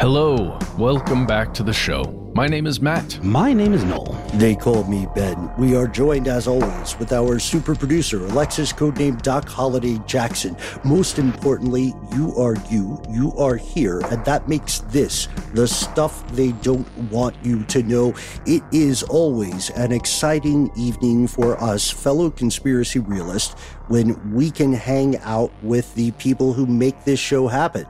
Hello, welcome back to the show. My name is Matt. My name is Noel. They call me Ben. We are joined, as always, with our super producer, Alexis, codenamed Doc Holiday Jackson. Most importantly, you are you. You are here, and that makes this the stuff they don't want you to know. It is always an exciting evening for us, fellow conspiracy realists, when we can hang out with the people who make this show happen.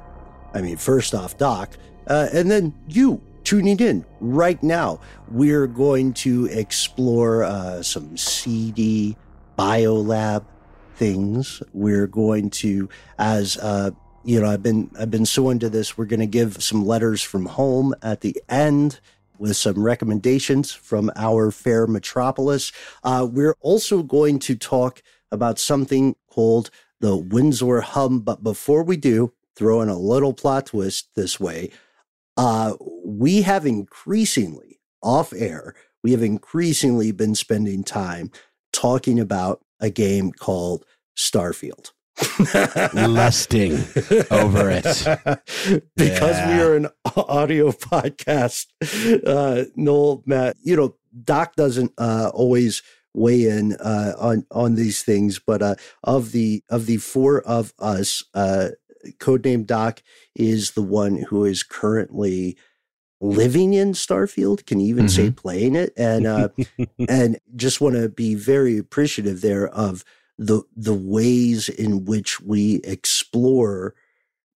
I mean, first off, Doc, uh, and then you tuning in right now. We're going to explore uh, some seedy biolab things. We're going to, as uh, you know, I've been I've been so into this. We're going to give some letters from home at the end with some recommendations from our fair metropolis. Uh, we're also going to talk about something called the Windsor Hum. But before we do, throw in a little plot twist this way. Uh, we have increasingly off air, we have increasingly been spending time talking about a game called Starfield. Lusting over it. because Yeah. we are an audio podcast, uh, Noel, Matt, you know, Doc doesn't uh, always weigh in uh, on on these things, but uh, of the of the four of us, uh, codename Doc is the one who is currently living in Starfield. Can you even say playing it? And uh, and just want to be very appreciative there of the the ways in which we explore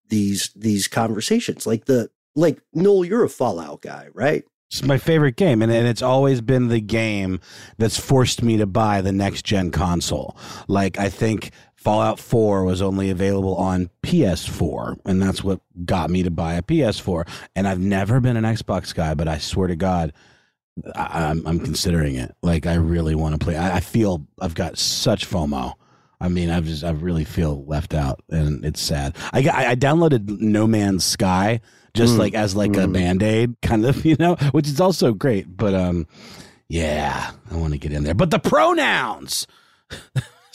these these conversations. Like the like Noel, you're a Fallout guy, right? It's my favorite game, and, and it's always been the game that's forced me to buy the next gen console. Like I think Fallout 4 was only available on PS4, and that's what got me to buy a PS4. And I've never been an Xbox guy, but I swear to God, I, I'm I'm considering it. Like I really want to play. I, I feel I've got such FOMO. I mean, I've just I really feel left out, and it's sad. I I, downloaded No Man's Sky just Mm. like as like a Mm. band aid, kind of, you know, which is also great. But um, yeah, I want to get in there. But the pronouns.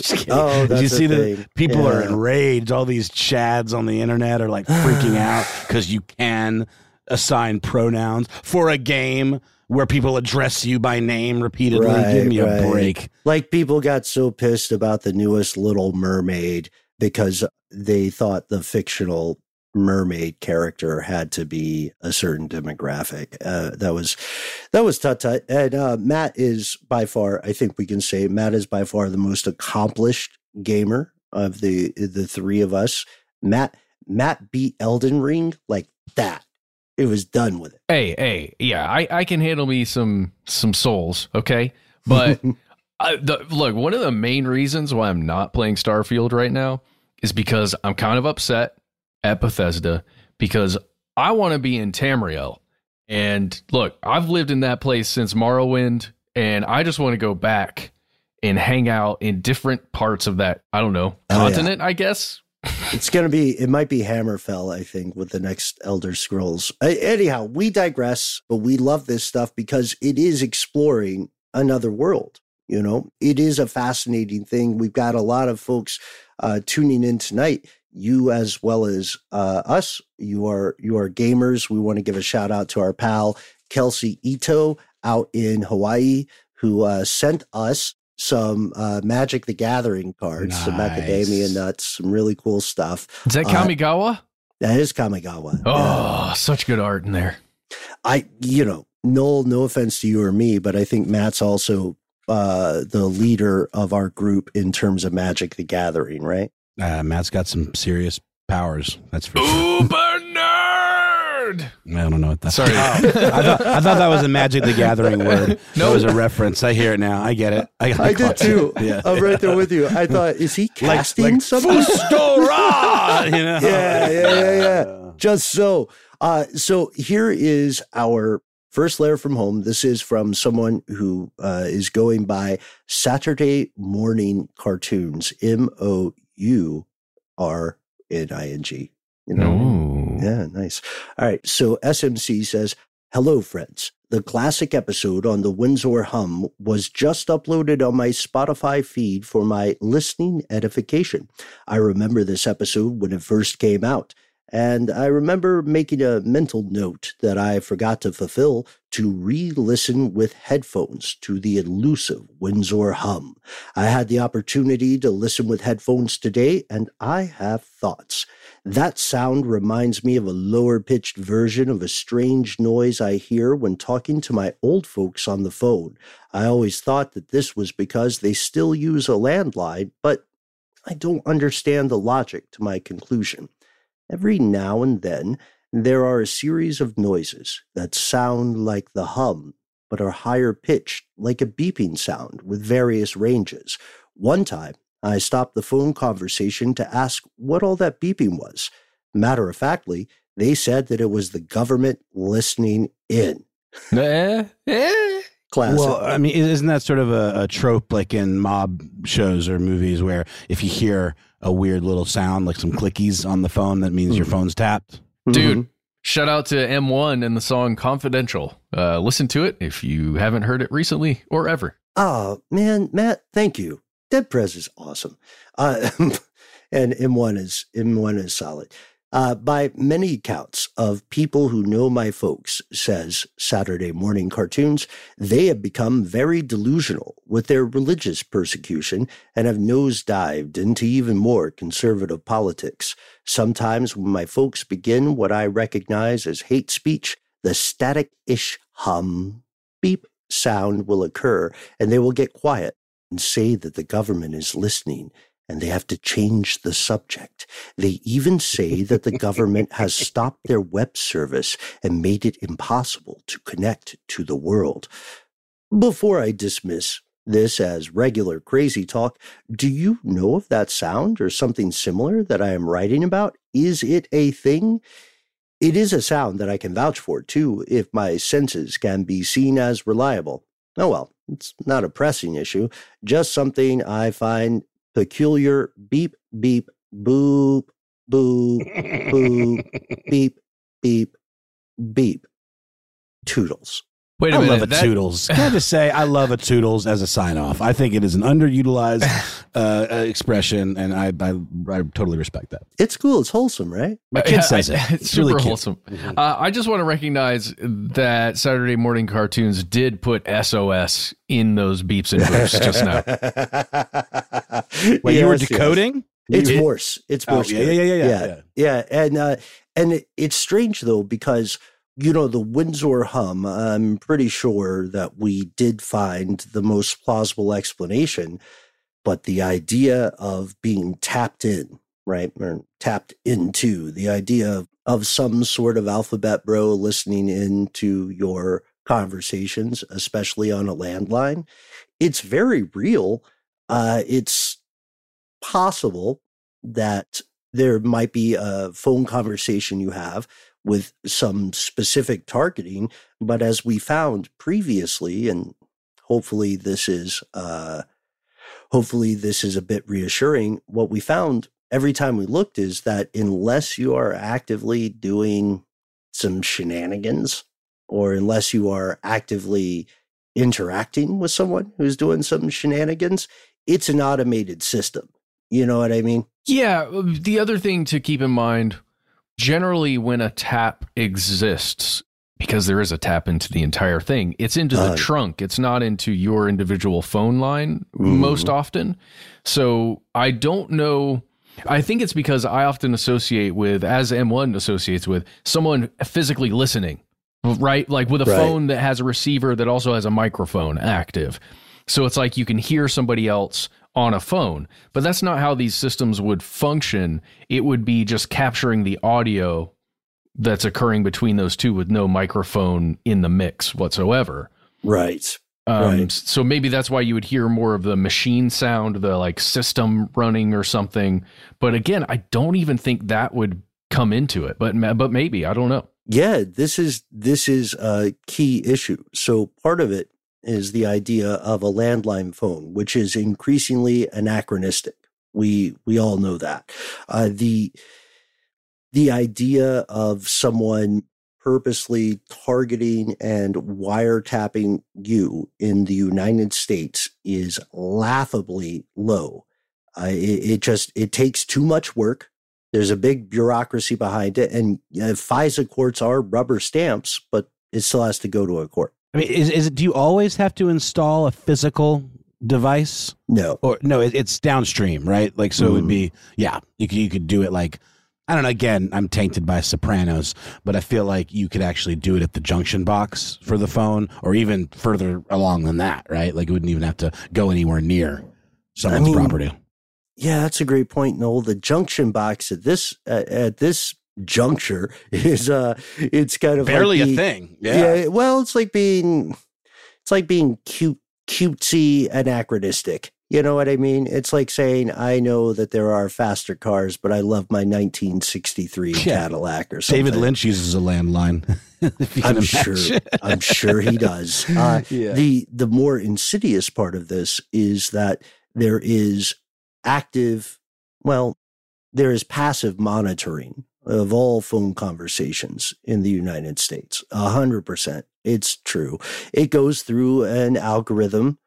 Just. Oh, Did you see the people are enraged? All these chads on the internet are like freaking out because you can assign pronouns for a game where people address you by name repeatedly. Give me right. a break. Like people got so pissed about the newest Little Mermaid because they thought the fictional mermaid character had to be a certain demographic. Uh, that was that was tut tut. And uh, Matt is by far, I think we can say, Matt is by far the most accomplished gamer of the the three of us. Matt Matt beat Elden Ring like that. It was done with it. Hey, hey, yeah, I, I can handle me some some souls, okay? But I, the, look, one of the main reasons why I'm not playing Starfield right now is because I'm kind of upset at Bethesda because I want to be in Tamriel. And look, I've lived in that place since Morrowind, and I just want to go back and hang out in different parts of that, I don't know, Oh, yeah. continent, I guess. It's gonna be. It might be Hammerfell. I think with the next Elder Scrolls. Anyhow, we digress. But we love this stuff because it is exploring another world. You know, it is a fascinating thing. We've got a lot of folks uh, tuning in tonight. You as well as uh, us. You are you are gamers. We want to give a shout out to our pal Kelsey Ito out in Hawaii who uh, sent us some uh, Magic the Gathering cards, some macadamia nuts, some really cool stuff. Is that Uh, Kamigawa? That is Kamigawa. Oh, such good art in there. I, you know, no, no offense to you or me, but I think Matt's also uh, the leader of our group in terms of Magic the Gathering, right? Uh, Matt's got some serious powers. That's for sure. Uber nerd. I don't know what that's. Sorry. I, thought, I thought that was a Magic the Gathering word. No. No, it was a reference. I hear it now. I get it. I, I did too. it. Yeah. I'm right there with you. I thought, is he casting like something? Fustora, you know? yeah, yeah, yeah, yeah. Just so. Uh, so here is our first layer from home. This is from someone who uh, is going by Saturday Mourning Cartoons. M O U R N I N G. You know. Ooh. Yeah, nice. All right. So SMC says, Hello, friends. The classic episode on the Windsor hum was just uploaded on my Spotify feed for my listening edification. I remember this episode when it first came out, and I remember making a mental note that I forgot to fulfill to re listen with headphones to the elusive Windsor hum. I had the opportunity to listen with headphones today, and I have thoughts. That sound reminds me of a lower pitched version of a strange noise I hear when talking to my old folks on the phone. I always thought that this was because they still use a landline, but I don't understand the logic to my conclusion. Every now and then, there are a series of noises that sound like the hum, but are higher pitched, like a beeping sound with various ranges. One time, I stopped the phone conversation to ask what all that beeping was. Matter of factly, they said that it was the government listening in. Eh, eh. Classic. Well, I mean, isn't that sort of a, a trope like in mob shows or movies where if you hear a weird little sound, like some clickies on the phone, that means your phone's tapped? Dude, Mhm. shout out to M1 and the song Confidential. Uh, listen to it if you haven't heard it recently or ever. Oh, man, Matt, thank you. Dead Prez is awesome. Uh, and M1 is M1 is solid. Uh, by many accounts of people who know my folks, says Saturday Mourning Cartoons, they have become very delusional with their religious persecution and have nosedived into even more conservative politics. Sometimes when my folks begin what I recognize as hate speech, the static ish hum, beep sound will occur and they will get quiet and say that the government is listening and they have to change the subject. They even say that the government has stopped their web service and made it impossible to connect to the world. Before I dismiss this as regular crazy talk, do you know of that sound or something similar that I am writing about? Is it a thing? It is a sound that I can vouch for, too, if my senses can be seen as reliable. Oh well, it's not a pressing issue, just something I find peculiar. Beep, beep, boop, boop, boop, beep, beep, beep. Toodles. Wait a I minute. love a that- toodles. Can I just say I love a toodles as a sign off? I think it is an underutilized uh, uh, expression, and I, I I totally respect that. It's cool. It's wholesome, right? My kid says it. It's, It's super really cute. wholesome. Uh, I just want to recognize that Saturday Mourning Cartoons did put SOS in those beeps and boops just now. Wait, you were Yes, yes. decoding? It's You- Morse. It's Oh, Morse. yeah, yeah, yeah, yeah, yeah, yeah. yeah. And uh, and it, it's strange though because you know the Windsor hum. I'm pretty sure that we did find the most plausible explanation, but the idea of being tapped in, right, or tapped into, the idea of, of some sort of alphabet bro listening into your conversations, especially on a landline, it's very real. Uh, it's possible that there might be a phone conversation you have with some specific targeting. But as we found previously, and hopefully this is uh, hopefully this is a bit reassuring. What we found every time we looked is that unless you are actively doing some shenanigans, or unless you are actively interacting with someone who's doing some shenanigans, it's an automated system. You know what I mean? Yeah. The other thing to keep in mind generally, when a tap exists, because there is a tap into the entire thing, it's into the uh, trunk. It's not into your individual phone line mm-hmm. most often. So I don't know. I think it's because I often associate with, as M1 associates with, someone physically listening, right? Like with a right. phone that has a receiver that also has a microphone active. So it's like you can hear somebody else on a phone. But that's not how these systems would function. It would be just capturing the audio that's occurring between those two with no microphone in the mix whatsoever. Right. Um, right. So maybe that's why you would hear more of the machine sound, the like system running or something. But again, I don't even think that would come into it. But but maybe I don't know. Yeah, this is this is a key issue. So part of it is the idea of a landline phone, which is increasingly anachronistic. We we all know that. Uh, the the idea of someone purposely targeting and wiretapping you in the United States is laughably low. Uh, it, it, just it takes too much work. There's a big bureaucracy behind it, and uh, FISA courts are rubber stamps, but it still has to go to a court. I mean, is, is it? Do you always have to install a physical device? No, or no, it, it's downstream, right? Like, so mm. it would be, yeah, you could you could do it like. I don't know. Again, I'm tainted by Sopranos, but I feel like you could actually do it at the junction box for the phone, or even further along than that, right? Like, it wouldn't even have to go anywhere near someone's I mean, property. Yeah, that's a great point, Noel. The junction box at this uh, at this juncture is uh it's kind of barely like a thing. Yeah. yeah. Well, it's like being it's like being cute cutesy anachronistic. You know what I mean? It's like saying, I know that there are faster cars, but I love my 1963 yeah. Cadillac or something. David Lynch uses a landline. I'm sure. I'm sure he does. Uh, yeah. The the more insidious part of this is that there is active, well, there is passive monitoring of all phone conversations in the United States. A hundred percent. It's true. It goes through an algorithm,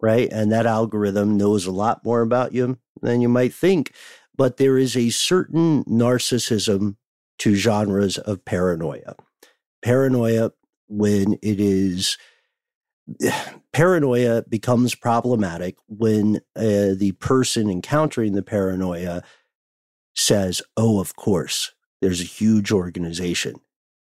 right? And that algorithm knows a lot more about you than you might think. But there is a certain narcissism to genres of paranoia. Paranoia, when it is, paranoia becomes problematic when uh, the person encountering the paranoia says, Oh, of course, there's a huge organization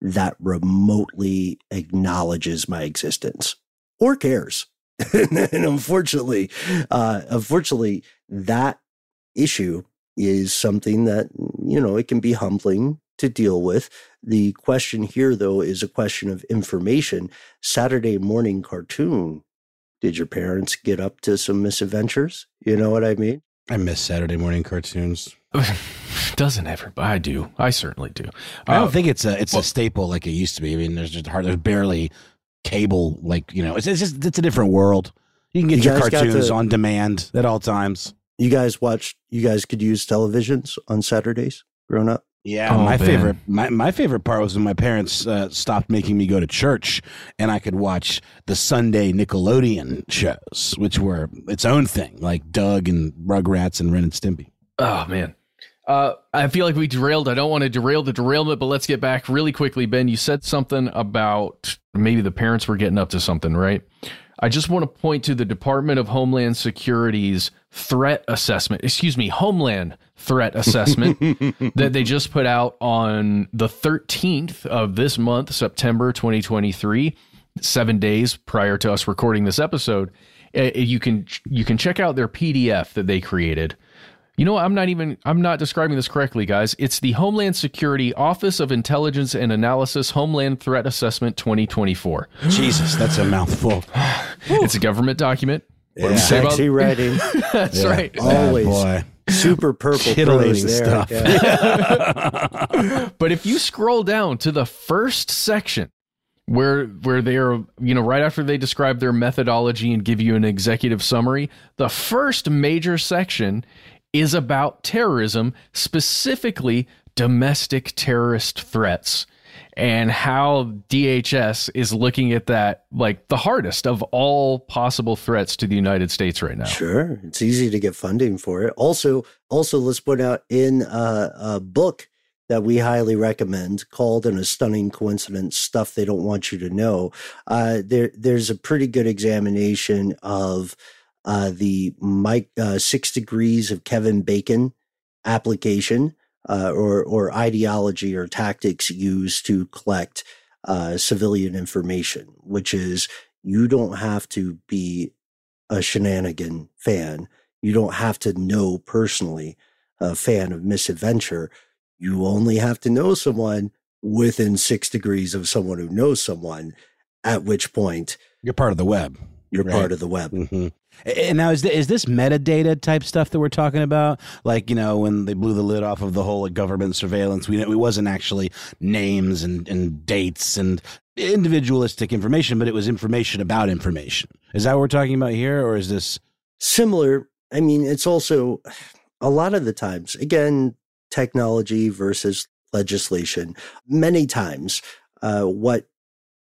that remotely acknowledges my existence or cares. and unfortunately, uh, unfortunately, that issue is something that, you know, it can be humbling to deal with. The question here, though, is a question of information. Saturday Mourning Cartoon. Did your parents get up to some misadventures? You know what I mean? I miss Saturday morning cartoons. Doesn't everybody? I do. I certainly do. I don't uh, think it's a it's well, a staple like it used to be. I mean, there's just hard. There's barely cable. Like you know, it's, it's just it's a different world. You can get you your cartoons to, on demand at all times. You guys watch. You guys could use televisions on Saturdays. Growing up. Yeah, oh, my man. favorite my, my favorite part was when my parents uh, stopped making me go to church and I could watch the Sunday Nickelodeon shows, which were its own thing, like Doug and Rugrats and Ren and Stimpy. Oh man, uh, I feel like we derailed. I don't want to derail the derailment, but let's get back really quickly. Ben, you said something about maybe the parents were getting up to something, right? I just want to point to the Department of Homeland Security's threat assessment, excuse me, Homeland threat assessment that they just put out on the 13th of this month, September 2023, seven days prior to us recording this episode. Uh, you can you can check out their PDF that they created. You know, I'm not even I'm not describing this correctly, guys. It's the Homeland Security Office of Intelligence and Analysis Homeland Threat Assessment 2024. Jesus, that's a mouthful. it's a government document. What do we Yeah. say about- Sexy writing. That's Yeah. right. Always. boy. Super purple Titillating there. stuff. Yeah. But if you scroll down to the first section where where they are, you know, right after they describe their methodology and give you an executive summary, the first major section is about terrorism, specifically domestic terrorist threats. And how DHS is looking at that like the hardest of all possible threats to the United States right now. Sure, it's easy to get funding for it. Also, also let's point out in uh, a book that we highly recommend called "In a Stunning Coincidence: Stuff They Don't Want You to Know." Uh, there, there's a pretty good examination of uh, the Mike uh, Six Degrees of Kevin Bacon application uh, or or ideology or tactics used to collect uh, civilian information, which is you don't have to be a shenanigan fan. You don't have to know personally a fan of misadventure. You only have to know someone within six degrees of someone who knows someone, at which point You're part of the web. you're Right. part of the web. hmm And now is th- is this metadata type stuff that we're talking about? Like you know when they blew the lid off of the whole like, government surveillance, we it wasn't actually names and, and dates and individualistic information, but it was information about information. Is that what we're talking about here, or is this? Similar, I mean, it's also a lot of the times, again, technology versus legislation. Many times, uh, what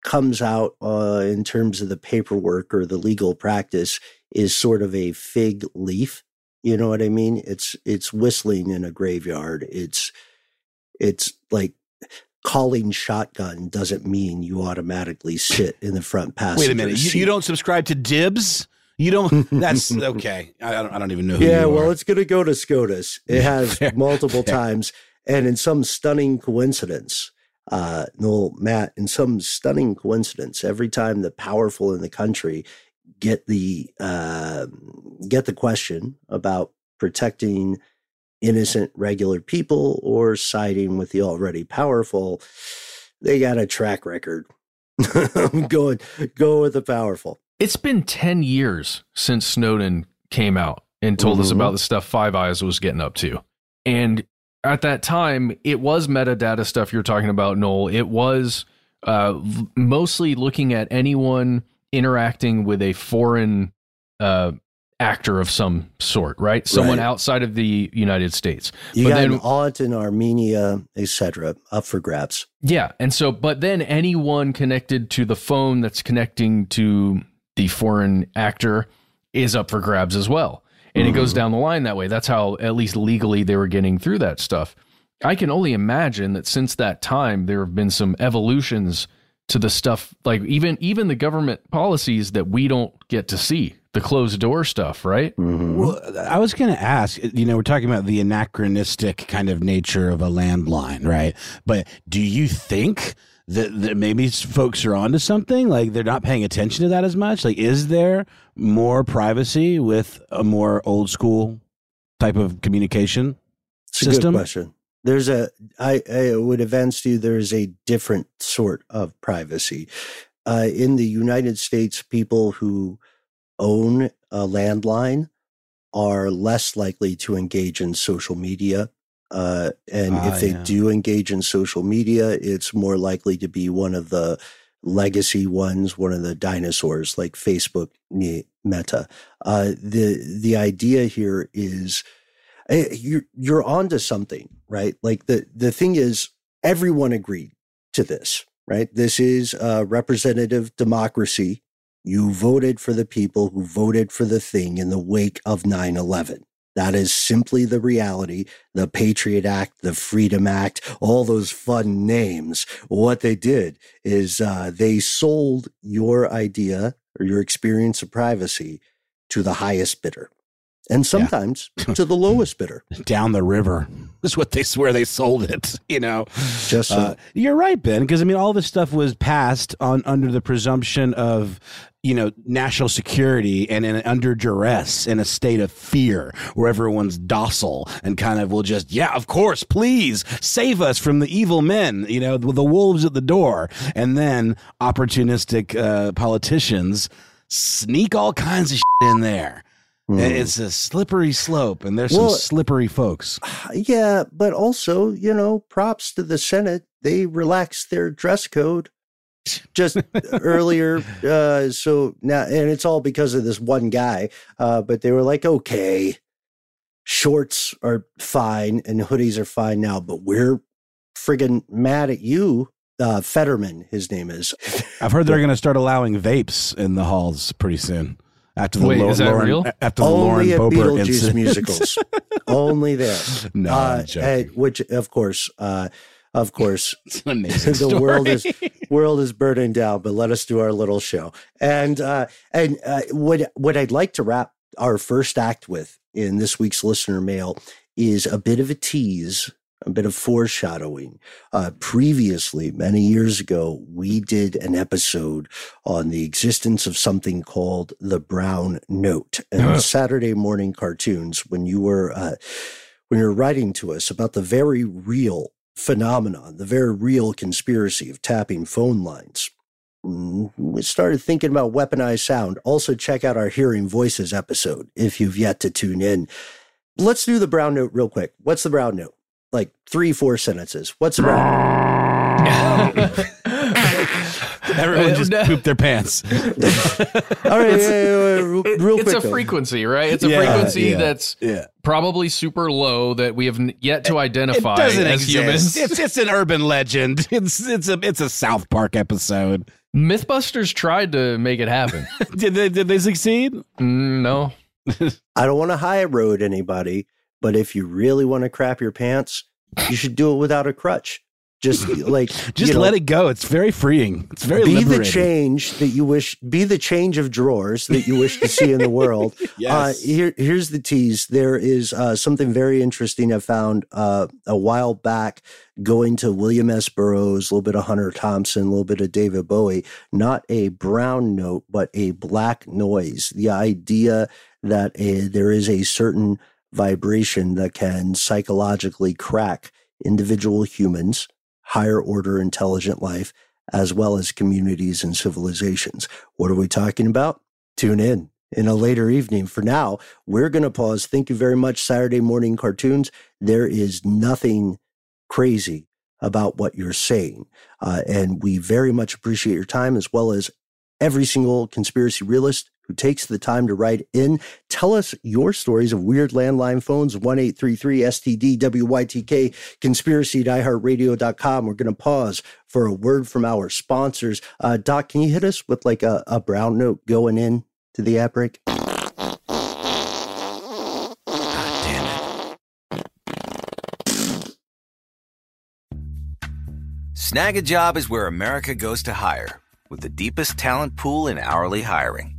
comes out uh, in terms of the paperwork or the legal practice is sort of a fig leaf. You know what I mean? It's it's whistling in a graveyard. It's it's like calling shotgun doesn't mean you automatically sit in the front passenger Wait a minute, you, you don't subscribe to Dibs? You don't? That's okay. I don't. I don't even know. Who Yeah, well, are. it's going to go to SCOTUS. It has multiple times, and in some stunning coincidence, uh, Noel, Matt, in some stunning coincidence, every time the powerful in the country get the uh, get the question about protecting innocent regular people or siding with the already powerful, they got a track record. going go with the powerful. It's been 10 years since Snowden came out and told us Mhm. about the stuff Five Eyes was getting up to. And at that time, it was metadata stuff you're talking about, Noel. It was uh, mostly looking at anyone interacting with a foreign uh, actor of some sort, right? Someone Right. outside of the United States. You But got then- an aunt in Armenia, etc., up for grabs. Yeah. And so, but then anyone connected to the phone that's connecting to the foreign actor is up for grabs as well. And it goes down the line that way. That's how, at least legally, they were getting through that stuff. I can only imagine that since that time, there have been some evolutions to the stuff, like even even the government policies that we don't get to see, the closed door stuff, right? Mm-hmm. Well, I was going to ask, you know, we're talking about the anachronistic kind of nature of a landline, right? But do you think that, that maybe folks are onto something? Like they're not paying attention to that as much? Like, is there more privacy with a more old school type of communication? It's a system? good question. There's a, I, I would advance to you, there's a different sort of privacy. Uh, in the United States, people who own a landline are less likely to engage in social media. Uh, and Ah, if they yeah. do engage in social media, it's more likely to be one of the legacy ones, one of the dinosaurs like Facebook, Meta. Uh, the the idea here is you're you're onto something, right? Like the the thing is, everyone agreed to this, right? This is a representative democracy. You voted for the people who voted for the thing in the wake of 9 11. That is simply the reality. The Patriot Act, the Freedom Act, all those fun names. What they did is uh, they sold your idea or your experience of privacy to the highest bidder and sometimes to the lowest bidder. Down the river is what they swear they sold it, you know? Just so. Uh, you're right, Ben, because I mean, all this stuff was passed on under the presumption of you know, national security and, and under duress in a state of fear where everyone's docile and kind of will just, yeah, of course, please save us from the evil men, you know, the wolves at the door. And then opportunistic uh, politicians sneak all kinds of shit in there. Mm. It's a slippery slope, and there's well, some slippery folks. Yeah, but also, you know, props to the Senate. They relaxed their dress code just earlier. Uh, so now, and it's all because of this one guy. Uh, but they were like, okay, shorts are fine and hoodies are fine now, but we're friggin' mad at you. Uh, Fetterman, his name is. I've heard they're going to start allowing vapes in the halls pretty soon. After the Wait, Lauren, is that real? After the Only Lauren at Boebert Beetlejuice incident. musicals. Only there. No, uh, I'm joking. which, of course, uh, of course, It's an amazing the story. world is world is burning down. But let us do our little show. And uh, and uh, what what I'd like to wrap our first act with in this week's listener mail is a bit of a tease, a bit of foreshadowing. Uh, previously, many years ago, we did an episode on the existence of something called the Brown Note and Saturday Mourning Cartoons. When you were uh, when you were writing to us about the very real phenomenon, the very real conspiracy of tapping phone lines. Mm, We started thinking about weaponized sound. Also, check out our Hearing Voices episode if you've yet to tune in. Let's do the brown note real quick. What's the brown note? Like three, four sentences. What's the brown? Everyone just No. pooped their pants. All right, yeah, yeah, yeah, real, It- real it's quick. a though. frequency, right? It's a Yeah, frequency yeah, that's yeah. probably super low that we have n- yet to It identify doesn't as exist. humans. It's it's an urban legend. It's it's a it's a South Park episode. Mythbusters tried to make it happen. Did they did they succeed? Mm, no. I don't want to high road anybody, but if you really want to crap your pants, you should do it without a crutch. Just like Just you know, let it go. It's very freeing. It's very be the change that you wish. Be the change of drawers that you wish to see in the world. Yes. Uh, here, here's the tease. There is uh, something very interesting I found uh, a while back. Going to William S. Burroughs, a little bit of Hunter Thompson, a little bit of David Bowie. Not a brown note, but a black noise. The idea that a, there is a certain vibration that can psychologically crack individual humans, higher order intelligent life, as well as communities and civilizations. What are we talking about? Tune in in a later evening. For now, we're going to pause. Thank you very much, Saturday Mourning Cartoons. There is nothing crazy about what you're saying. Uh, and we very much appreciate your time as well as every single conspiracy realist who takes the time to write in. Tell us your stories of weird landline phones, 1-833-STD-WYTK, conspiracy at iHeartRadio.com. We're going to pause for a word from our sponsors. Uh, Doc, can you hit us with like a, a brown note going in to the app break? Snagajob is where America goes to hire, with the deepest talent pool in hourly hiring.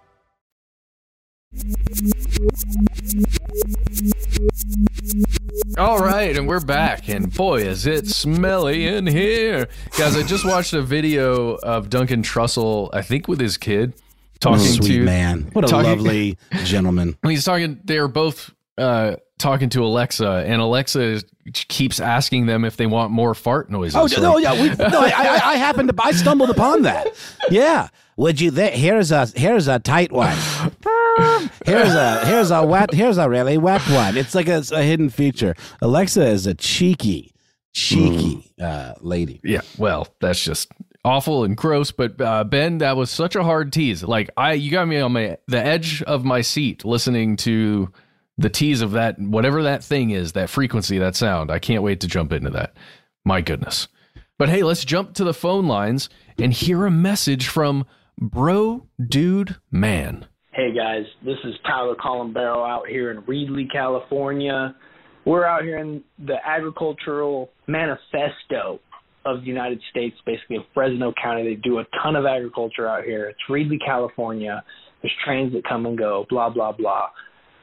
All right, and we're back, and boy, is it smelly in here, guys! I just watched a video of Duncan Trussell, I think with his kid, talking Sweet to man. What a talking- lovely gentleman. He's talking. They are both uh, talking to Alexa, and Alexa keeps asking them if they want more fart noises. Oh no, yeah, we, no, I, I, I happened to, I stumbled upon that. Yeah, would you? There, here's a, here's a tight one. Here's a, here's a wet, here's a really wet one. It's like a, a hidden feature. Alexa is a cheeky, cheeky uh, lady. Yeah, well, that's just awful and gross. But uh, Ben, that was such a hard tease. Like I, you got me on my the edge of my seat listening to the tease of that whatever that thing is, that frequency, that sound. I can't wait to jump into that. My goodness. But hey, let's jump to the phone lines and hear a message from Bro Dude Man. Hey guys, this is Tyler Columbaro out here in Reedley, California. We're out here in the agricultural manifesto of the United States, basically in Fresno County. They do a ton of agriculture out here. It's Reedley, California. There's trains that come and go, blah, blah, blah.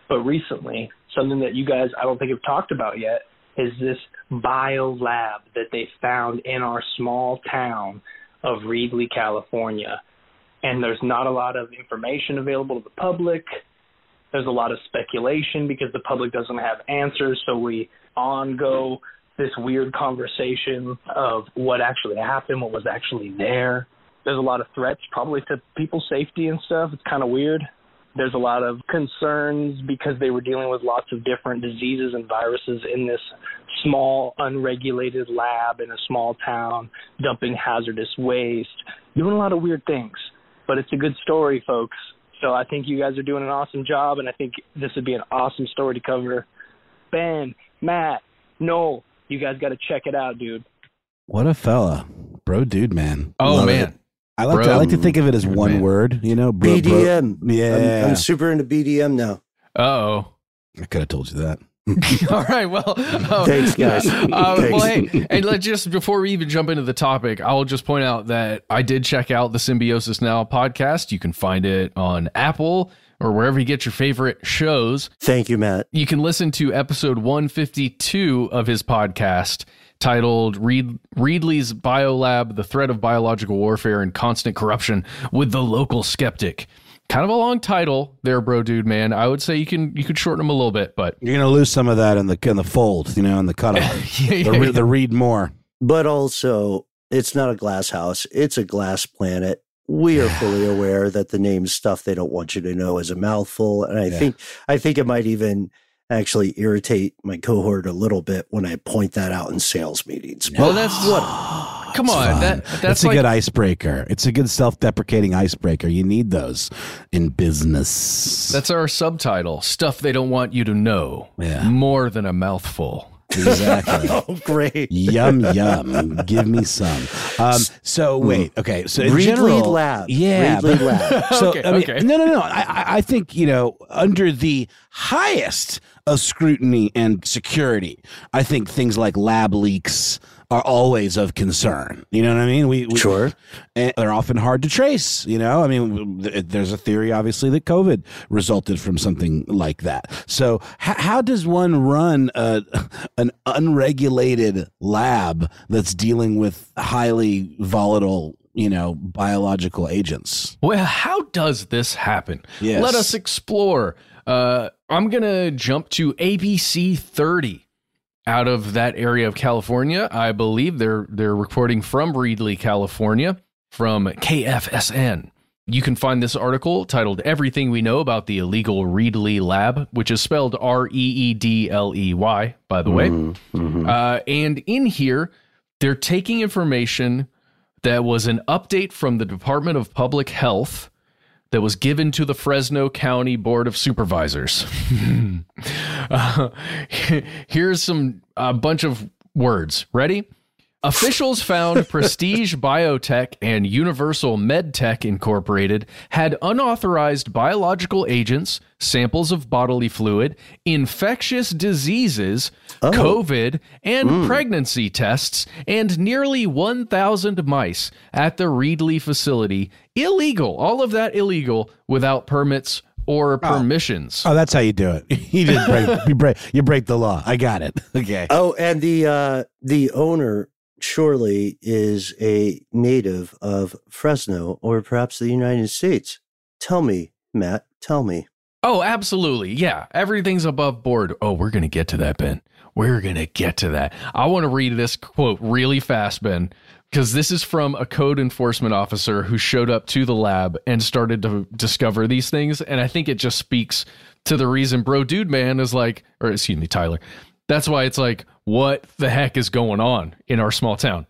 But recently, something that you guys I don't think have talked about yet is this bio lab that they found in our small town of Reedley, California and there's not a lot of information available to the public. There's a lot of speculation because the public doesn't have answers, so we on go this weird conversation of what actually happened, what was actually there. There's a lot of threats, probably to people's safety and stuff. It's kind of weird. There's a lot of concerns because they were dealing with lots of different diseases and viruses in this small, unregulated lab in a small town, dumping hazardous waste, doing a lot of weird things but it's a good story, folks. So I think you guys are doing an awesome job, and I think this would be an awesome story to cover. Ben, Matt, Noel, you guys got to check it out, dude. What a fella, bro, dude, man. Oh Love man. it. I like to, I like to think of it as one man. word. You know, bro, bro- BDM. Yeah, I'm, I'm super into BDM now. Uh oh. I could have told you that. All right. Well, uh, Thanks, guys. Uh, well, hey, and let's just before we even jump into the topic, I will just point out that I did check out the Symbiosis Now podcast. You can find it on Apple or wherever you get your favorite shows. Thank you, Matt. You can listen to episode 152 of his podcast titled Reed, Reedley's Biolab The Threat of Biological Warfare and Constant Corruption with the Local Skeptic. Kind of a long title there, bro, dude, man. I would say you can you could shorten them a little bit, but You're gonna lose some of that in the in the fold, you know, in the cutoff. yeah, the, yeah, re- the read more. But also, it's not a glass house, it's a glass planet. We are fully aware that the name stuff they don't want you to know is a mouthful. And I Yeah. think I think it might even actually irritate my cohort a little bit when I point that out in sales meetings. Well, that's what. Come on, that that's That's a like good icebreaker. It's a good self-deprecating icebreaker. You need those in business. that's our subtitle. Stuff they don't want you to know. Yeah. More than a mouthful. exactly. oh, great. yum yum. Give me some. Um, so wait, okay. So in Reedley general, Lab. yeah. Reedley but- Lab. So Okay, I mean, okay. no, no, no. I, I- I think you know, under the highest of scrutiny and security, I think things like lab leaks are always of concern. You know what I mean? We, we Sure. and they're often hard to trace. You know, I mean, th- there's a theory, obviously, that COVID resulted from something like that. So, h- how does one run a, an unregulated lab that's dealing with highly volatile, you know, biological agents? Well, how does this happen? Yes. Let us explore. Uh, I'm going to jump to ABC 30 out of that area of California. I believe they're they're reporting from Reedley, California, from KFSN. You can find this article titled Everything We Know About the Illegal Reedley Lab, which is spelled R E E D L E Y, by the way. Uh, and in here, they're taking information that was an update from the Department of Public Health that was given to the Fresno County Board of Supervisors. uh, here's some a bunch of words. Ready? Officials found Prestige Biotech and Universal MedTech Incorporated had unauthorized biological agents, samples of bodily fluid, infectious diseases, Oh. COVID, and pregnancy tests, and nearly 1,000 mice at the Reedley facility. Illegal. All of that illegal without permits or permissions. Oh, that's how you do it. You did break. you break. You break the law. I got it. Okay. Oh, and the uh, the owner surely is a native of Fresno or perhaps the United States. Tell me, Matt. Tell me. Oh, absolutely. Yeah. Everything's above board. Oh, we're going to get to that, Ben. We're going to get to that. I want to read this quote really fast, Ben, because this is from a code enforcement officer who showed up to the lab and started to discover these things. And I think it just speaks to the reason Bro Dude Man is like, or excuse me, Tyler. That's why it's like, what the heck is going on in our small town?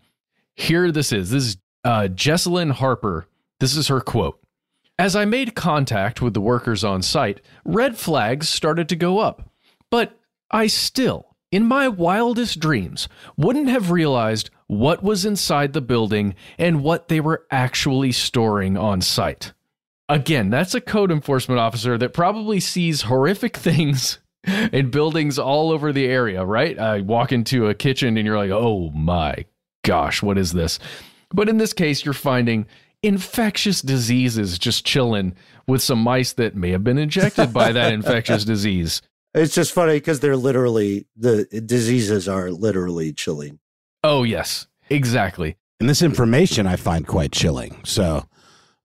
Here this is. This is uh, Jesalyn Harper. This is her quote. As I made contact with the workers on site, red flags started to go up. But I still, in my wildest dreams, wouldn't have realized what was inside the building and what they were actually storing on site. Again, that's a code enforcement officer that probably sees horrific things in buildings all over the area, right? I walk into a kitchen and you're like, oh my gosh, what is this? But in this case, you're finding infectious diseases just chilling with some mice that may have been injected by that infectious disease. It's just funny because they're literally the diseases are literally chilling. Oh, yes, exactly. And this information I find quite chilling. So,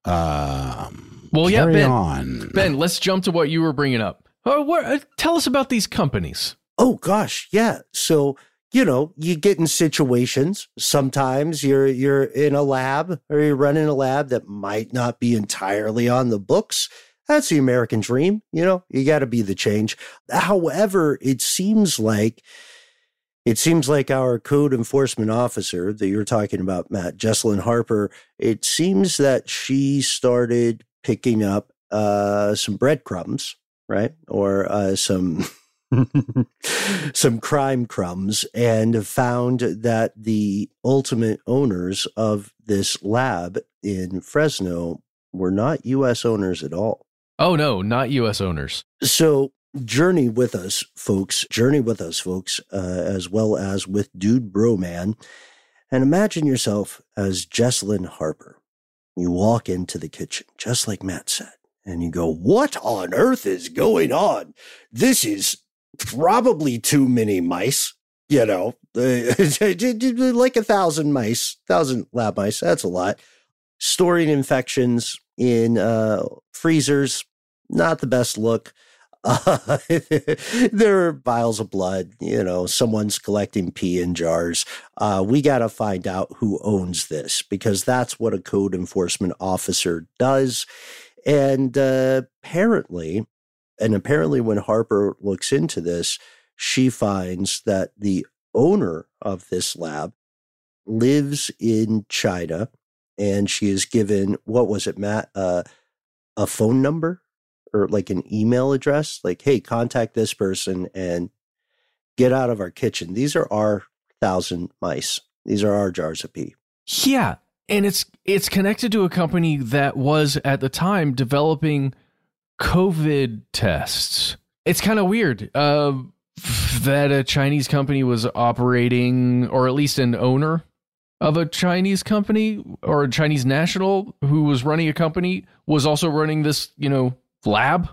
um, Well, yeah, Ben. on. Ben, let's jump to what you were bringing up. Oh, what, uh, tell us about these companies. Oh gosh, yeah. So you know, you get in situations. Sometimes you're you're in a lab or you're running a lab that might not be entirely on the books. That's the American dream. You know, you got to be the change. However, it seems like it seems like our code enforcement officer that you're talking about, Matt Jesalyn Harper. It seems that she started picking up uh, some breadcrumbs, right, or uh, some. some crime crumbs and found that the ultimate owners of this lab in Fresno were not US owners at all. Oh, no, not U.S. owners. So, journey with us, folks. Journey with us, folks, uh, as well as with Dude Bro Man. And imagine yourself as Jesalyn Harper. You walk into the kitchen, just like Matt said, and you go, What on earth is going on? This is probably too many mice. You know, like a thousand mice, thousand lab mice. That's a lot. Storing infections in uh, freezers, not the best look. Uh, there are vials of blood. You know, someone's collecting pee in jars. Uh, we got to find out who owns this because that's what a code enforcement officer does. And uh, apparently, and apparently, when Harper looks into this, she finds that the owner of this lab lives in China, and she is given what was it, Matt? Uh, a phone number or like an email address, like, hey, contact this person and get out of our kitchen. These are our thousand mice. These are our jars of pee. Yeah, and it's it's connected to a company that was at the time developing COVID tests. It's kind of weird uh, that a Chinese company was operating, or at least an owner of a Chinese company or a Chinese national who was running a company was also running this, you know, lab.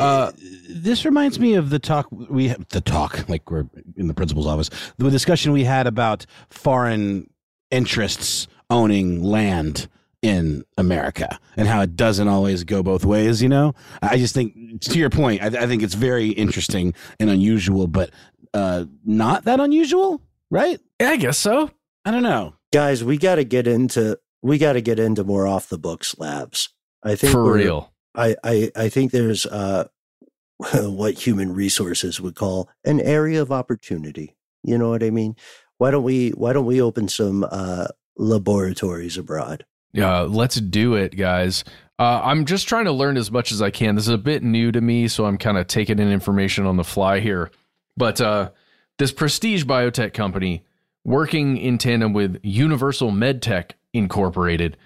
Uh, this reminds me of the talk we had, the talk like we're in the principal's office the discussion we had about foreign interests owning land in America and how it doesn't always go both ways. You know, I just think to your point, I, I think it's very interesting and unusual, but uh, not that unusual, right? Yeah, I guess so. I don't know. Guys, we got to get into we got to get into more off the books labs. I think For real. I, I, I think there's uh, what human resources would call an area of opportunity. You know what I mean? Why don't we Why don't we open some uh, laboratories abroad? Uh, let's do it, guys. Uh, I'm just trying to learn as much as I can. This is a bit new to me, so I'm kind of taking in information on the fly here. But uh, this prestige biotech company working in tandem with Universal Meditech Incorporated.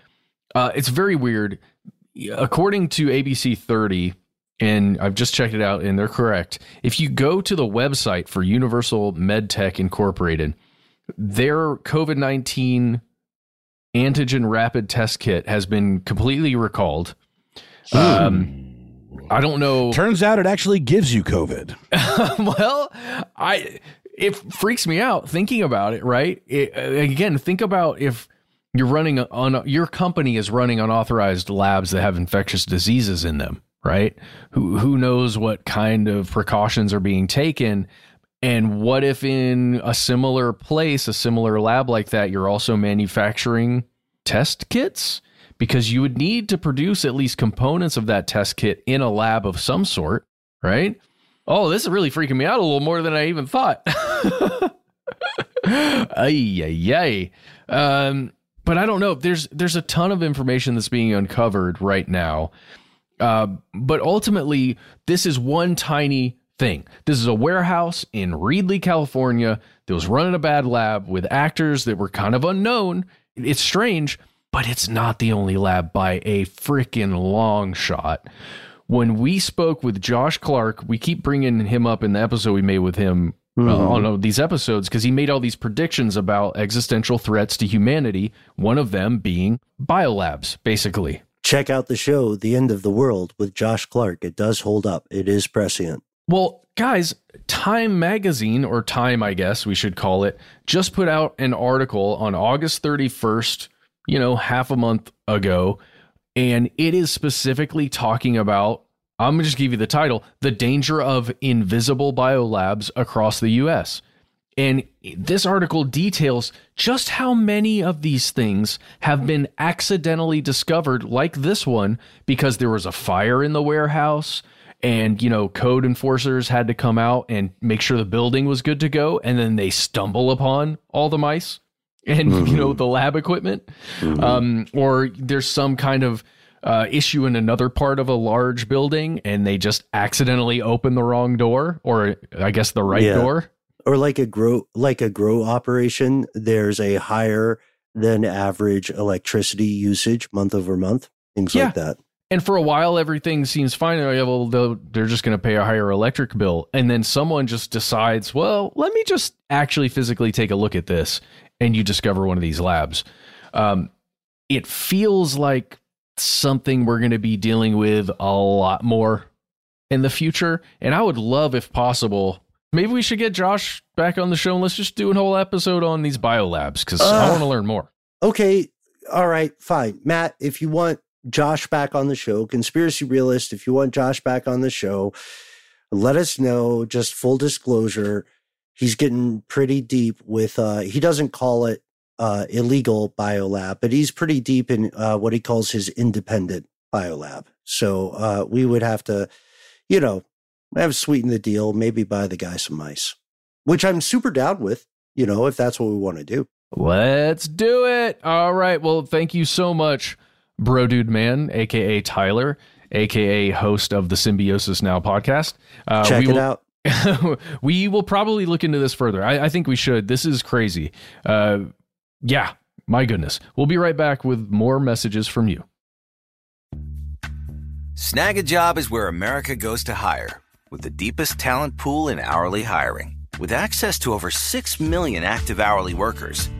Uh, it's very weird. According to ABC 30, and I've just checked it out, and they're correct. If you go to the website for Universal Meditech Incorporated, their COVID 19 antigen rapid test kit has been completely recalled. Um, I don't know. Turns out it actually gives you COVID. well, I it freaks me out thinking about it. Right? It, again, think about if you're running on your company is running unauthorized labs that have infectious diseases in them. Right? Who who knows what kind of precautions are being taken? And what if in a similar place, a similar lab like that, you're also manufacturing test kits? Because you would need to produce at least components of that test kit in a lab of some sort, right? Oh, this is really freaking me out a little more than I even thought. ay, ay, ay. Um, but I don't know. There's there's a ton of information that's being uncovered right now. Uh, but ultimately, this is one tiny thing. This is a warehouse in Reedley, California that was running a bad lab with actors that were kind of unknown. It's strange, but it's not the only lab by a freaking long shot. When we spoke with Josh Clark, we keep bringing him up in the episode we made with him mm-hmm. uh, on uh, these episodes because he made all these predictions about existential threats to humanity, one of them being biolabs, basically. Check out the show, The End of the World, with Josh Clark. It does hold up, it is prescient. Well, guys, Time Magazine, or Time, I guess we should call it, just put out an article on August 31st, you know, half a month ago. And it is specifically talking about, I'm going to just give you the title The Danger of Invisible Biolabs Across the US. And this article details just how many of these things have been accidentally discovered, like this one, because there was a fire in the warehouse and you know code enforcers had to come out and make sure the building was good to go and then they stumble upon all the mice and mm-hmm. you know the lab equipment mm-hmm. um, or there's some kind of uh, issue in another part of a large building and they just accidentally open the wrong door or i guess the right yeah. door or like a grow like a grow operation there's a higher than average electricity usage month over month things yeah. like that and for a while, everything seems fine. They're, well, they're just going to pay a higher electric bill. And then someone just decides, well, let me just actually physically take a look at this. And you discover one of these labs. Um, it feels like something we're going to be dealing with a lot more in the future. And I would love, if possible, maybe we should get Josh back on the show and let's just do a whole episode on these biolabs because uh, I want to learn more. Okay. All right. Fine. Matt, if you want Josh back on the show, Conspiracy Realist, if you want Josh back on the show, let us know. Just full disclosure, he's getting pretty deep with, uh, he doesn't call it uh, illegal biolab, but he's pretty deep in uh, what he calls his independent biolab. So uh, we would have to, you know, have sweeten the deal, maybe buy the guy some mice, which I'm super down with, you know, if that's what we want to do. Let's do it. All right. Well, thank you so much Bro Dude Man, aka Tyler, aka host of the Symbiosis Now podcast. Uh, Check it will, out. we will probably look into this further. I, I think we should. This is crazy. Uh, yeah, my goodness. We'll be right back with more messages from you. Snagajob is where America goes to hire, with the deepest talent pool in hourly hiring. With access to over 6 million active hourly workers,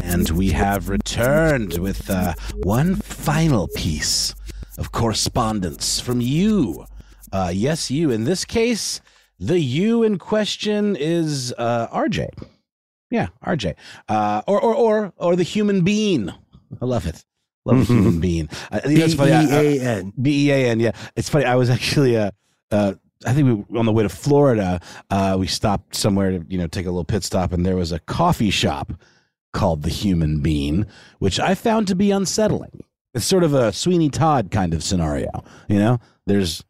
And we have returned with uh, one final piece of correspondence from you. Uh, yes, you. In this case, the you in question is uh, RJ. Yeah, RJ. Uh, or, or, or, or the human being. I love it. Love the human being. Uh, you know, it's funny, I- I- B-E-A-N. B E A N. Yeah, it's funny. I was actually uh, uh, I think we were on the way to Florida. Uh, we stopped somewhere to you know take a little pit stop, and there was a coffee shop called the Human Bean, which I found to be unsettling. It's sort of a Sweeney Todd kind of scenario. You know, there's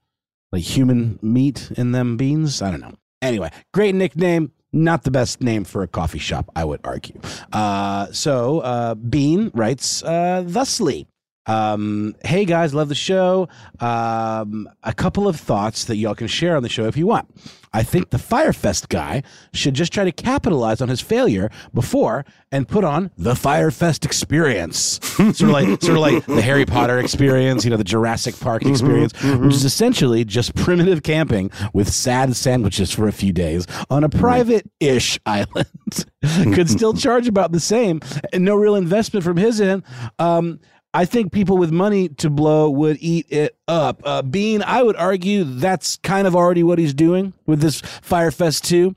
like human meat in them beans. I don't know. Anyway, great nickname. Not the best name for a coffee shop, I would argue. Uh, so, uh, Bean writes uh, thusly. Um, hey guys, love the show. Um, a couple of thoughts that y'all can share on the show if you want. I think the Fyre Fest guy should just try to capitalize on his failure before and put on the Fyre Fest experience. sort of like sort of like the Harry Potter experience, you know, the Jurassic Park experience, which is essentially just primitive camping with sad sandwiches for a few days on a private-ish island. Could still charge about the same and no real investment from his end. Um, I think people with money to blow would eat it up. Uh, Bean, I would argue that's kind of already what he's doing with this Fyre Fest 2.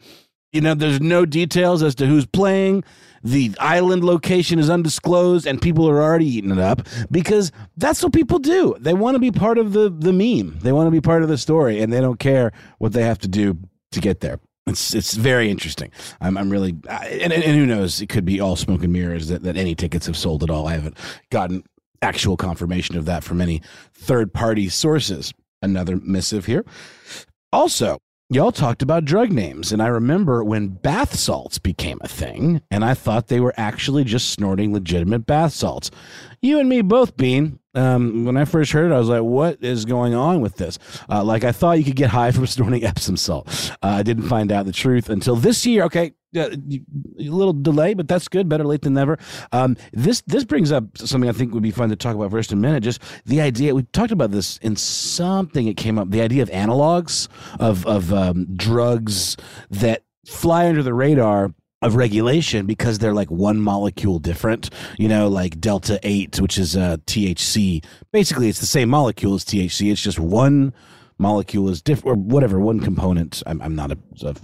You know, there's no details as to who's playing. The island location is undisclosed, and people are already eating it up because that's what people do. They want to be part of the, the meme, they want to be part of the story, and they don't care what they have to do to get there. It's it's very interesting. I'm I'm really and, and, who knows? It could be all smoke and mirrors that, that any tickets have sold at all. I haven't gotten actual confirmation of that from any third party sources. Another missive here. Also, y'all talked about drug names, and I remember when bath salts became a thing, and I thought they were actually just snorting legitimate bath salts. You and me both, Bean. Um, when I first heard it, I was like, "What is going on with this?" Uh, like I thought you could get high from snorting Epsom salt. Uh, I didn't find out the truth until this year. Okay, a little delay, but that's good. Better late than never. Um, this this brings up something I think would be fun to talk about for just a minute. Just the idea we talked about this in something. It came up the idea of analogs of of um, drugs that fly under the radar of regulation because they're like one molecule different you know like delta 8 which is uh, thc basically it's the same molecule as thc it's just one molecule is different or whatever one component i'm, I'm not a,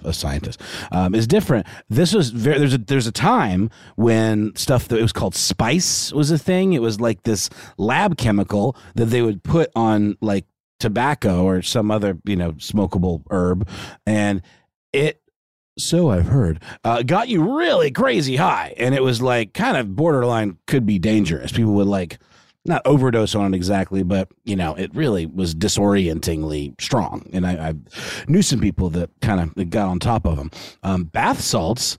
a, scientist um, is different this was very there's a there's a time when stuff that it was called spice was a thing it was like this lab chemical that they would put on like tobacco or some other you know smokable herb and it so I've heard, uh, got you really crazy high. And it was like kind of borderline could be dangerous. People would like not overdose on it exactly, but you know, it really was disorientingly strong. And I, I knew some people that kind of got on top of them. Um, bath salts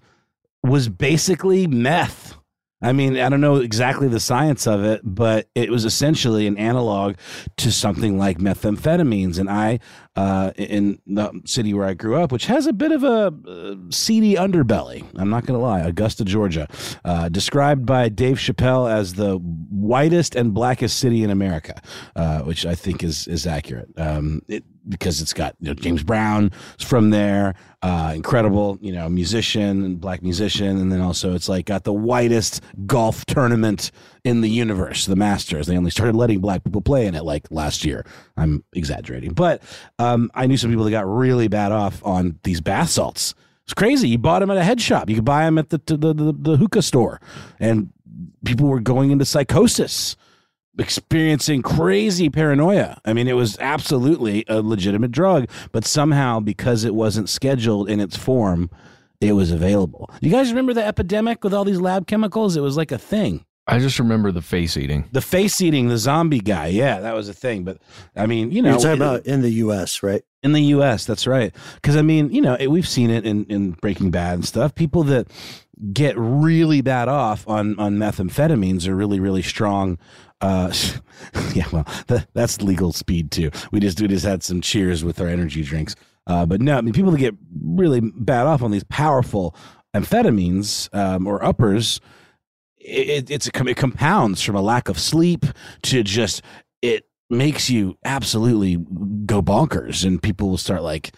was basically meth. I mean, I don't know exactly the science of it, but it was essentially an analog to something like methamphetamines. And I, uh, in the city where I grew up, which has a bit of a uh, seedy underbelly, I'm not going to lie, Augusta, Georgia, uh, described by Dave Chappelle as the whitest and blackest city in America, uh, which I think is is accurate. Um, it, because it's got you know, James Brown from there, uh, incredible, you know, musician and black musician, and then also it's like got the whitest golf tournament in the universe, the Masters. They only started letting black people play in it like last year. I'm exaggerating, but um, I knew some people that got really bad off on these bath salts. It's crazy. You bought them at a head shop. You could buy them at the the, the, the hookah store, and people were going into psychosis experiencing crazy paranoia. I mean, it was absolutely a legitimate drug, but somehow because it wasn't scheduled in its form, it was available. You guys remember the epidemic with all these lab chemicals? It was like a thing. I just remember the face eating. The face eating, the zombie guy. Yeah, that was a thing. But I mean, you know, You're talking about in the U.S., right? in the U.S. That's right. Because I mean, you know, it, we've seen it in, in Breaking Bad and stuff. People that get really bad off on on methamphetamines are really really strong. Uh, yeah, well, that, that's legal speed too. We just we just had some cheers with our energy drinks. Uh, but no, I mean, people that get really bad off on these powerful amphetamines um, or uppers, it, it's a, it compounds from a lack of sleep to just it makes you absolutely go bonkers, and people will start like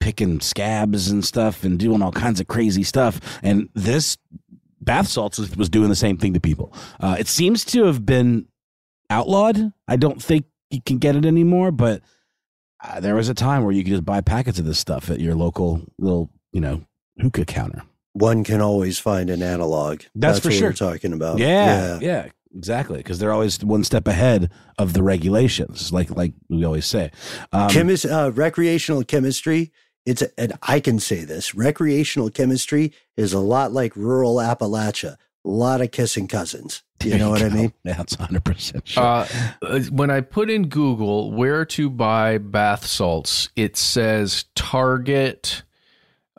picking scabs and stuff and doing all kinds of crazy stuff. And this bath salts was, doing the same thing to people. Uh, it seems to have been outlawed. I don't think you can get it anymore, but uh, there was a time where you could just buy packets of this stuff at your local little, you know, hookah counter. One can always find an analog. That's, for what sure. We're talking about. Yeah, yeah, exactly. Because they're always one step ahead of the regulations, like like we always say. Um, Chemis- uh, recreational chemistry. It's a, and I can say this: recreational chemistry is a lot like rural Appalachia. A lot of kissing cousins. Do you there know what I mean? That's hundred percent sure. Uh, when I put in Google where to buy bath salts, it says Target,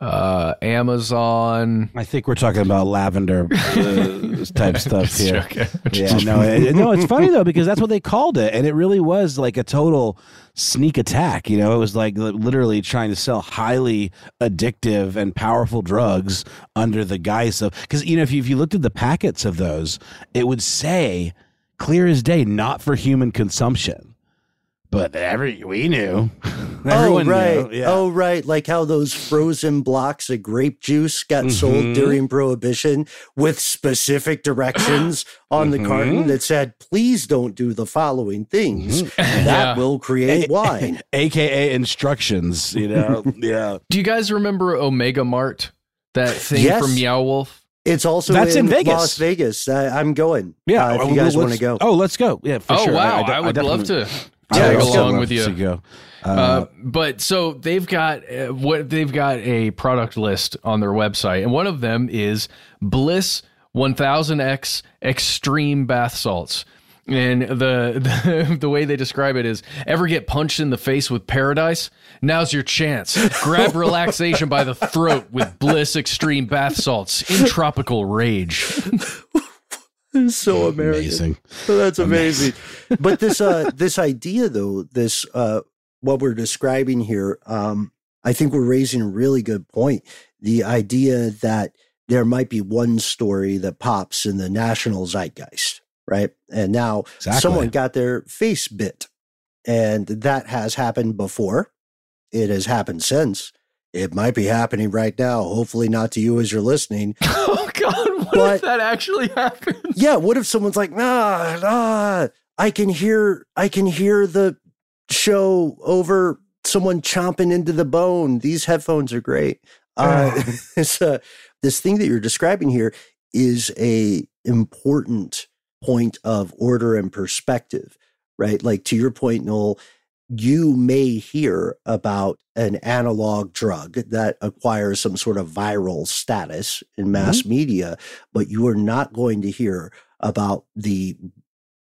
uh, Amazon. I think we're talking about lavender uh, type stuff here. joking. Yeah, no, it, no, it's funny though because that's what they called it, and it really was like a total sneak attack. You know, it was like literally trying to sell highly addictive and powerful drugs under the guise of because you know if you, if you looked at the packets of those, it would say clear as day, not for human consumption. But every we knew, oh right, knew, yeah. oh right, like how those frozen blocks of grape juice got Mhm. sold during Prohibition with specific directions on the carton that said, "Please don't do the following things. Mhm. That Yeah. will create wine." aka instructions. You know, yeah. Do you guys remember Omega Mart? That thing Yes. from Meow Wolf? It's also That's in Vegas. Las Vegas. I, I'm going. Yeah, uh, if oh, you guys want to go. Oh, let's go. Yeah, for oh sure. wow, I, de- would love to I tag along with you. go. Uh, Uh, but so they've got uh, what they've got a product list on their website, and one of them is Bliss 1000X Extreme Bath Salts. And the, the the way they describe it is ever get punched in the face with paradise? Now's your chance. Grab relaxation by the throat with Bliss Extreme Bath Salts in tropical rage. so American. amazing. Oh, That's amazing. but this uh this idea though, this uh what we're describing here, um, I think we're raising a really good point. The idea that there might be one story that pops in the national zeitgeist, right? And now Exactly. someone got their face bit. And that has happened before. It has happened since. It might be happening right now. Hopefully not to you as you're listening. Oh God, what But- if that actually happened? Yeah, what if someone's like, nah, nah, I can hear I can hear the show over someone chomping into the bone. These headphones are great. Uh, it's, uh, this thing that you're describing here is a important point of order and perspective, right? Like to your point, Noel, you may hear about an analog drug that acquires some sort of viral status in mass media, but you are not going to hear about the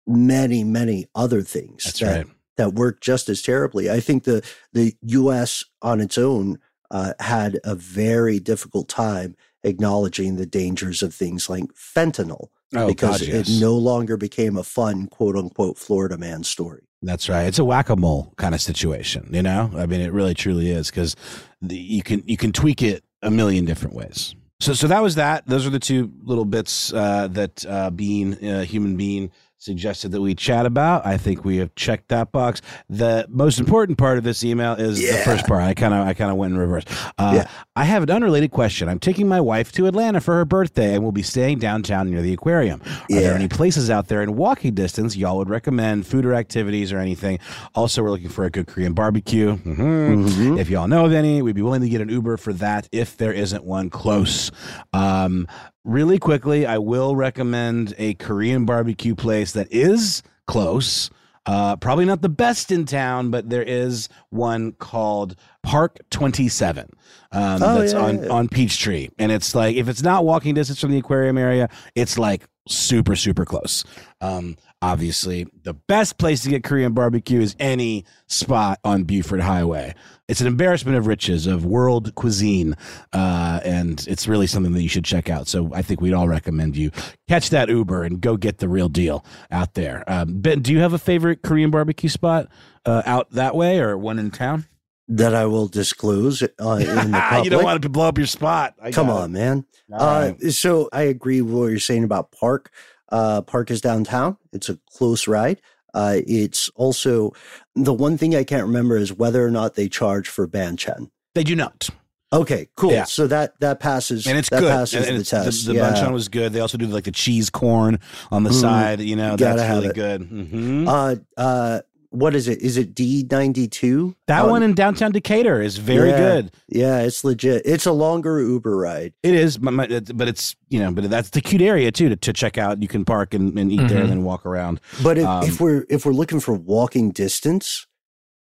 many, many other things That's that, right. that work just as terribly. I think the the U.S. on its own uh, had a very difficult time acknowledging the dangers of things like fentanyl Oh, because God, yes. it no longer became a fun quote unquote Florida man story. That's right. It's a whack a mole kind of situation. You know, I mean, it really truly is because you can you can tweak it a million different ways. So so that was that. Those are the two little bits uh, that uh, Bean, uh, human being, suggested that we chat about. I think we have checked that box. The most important part of this email is the first part. I kind of I kind of went in reverse. Uh, Yeah. I have an unrelated question. I'm taking my wife to Atlanta for her birthday, and we'll be staying downtown near the aquarium. Are there any places out there in walking distance y'all would recommend, food or activities or anything? Also, we're looking for a good Korean barbecue. Mhm. If y'all know of any, we'd be willing to get an Uber for that if there isn't one close. Um, really quickly, I will recommend a Korean barbecue place that is close. Uh, probably not the best in town, but there is one called Park 27 um, Oh, that's yeah, on, yeah, on Peachtree. And it's like, if it's not walking distance from the aquarium area, it's like super, super close. Um, obviously, the best place to get Korean barbecue is any spot on Buford Highway. It's an embarrassment of riches of world cuisine, uh, and it's really something that you should check out. So I think we'd all recommend you catch that Uber and go get the real deal out there. Um, ben, do you have a favorite Korean barbecue spot uh, out that way or one in town? that I will disclose uh, in the public. you don't want to blow up your spot. I Come on, it. man. All Uh, right. so I agree with what you're saying about Park. Uh, Park is downtown. It's a close ride. Uh, it's also the one thing I can't remember is whether or not they charge for banchan. They do not. Okay, cool. Yeah. So that that passes and it's that good. passes And, and the it's- test. The, the yeah. banchan was good. They also do like the cheese corn on the Mm, side. You know, that's really it. good. Mhm. Uh, uh, what is it? Is it D ninety two? that one in downtown Decatur is very Yeah. good. Yeah, it's legit. It's a longer Uber ride. It is, but, my- but it's you know, but that's the cute area too to, to check out. You can park and, and eat there Mhm. and then walk around. But if, Um, if we're if we're looking for walking distance,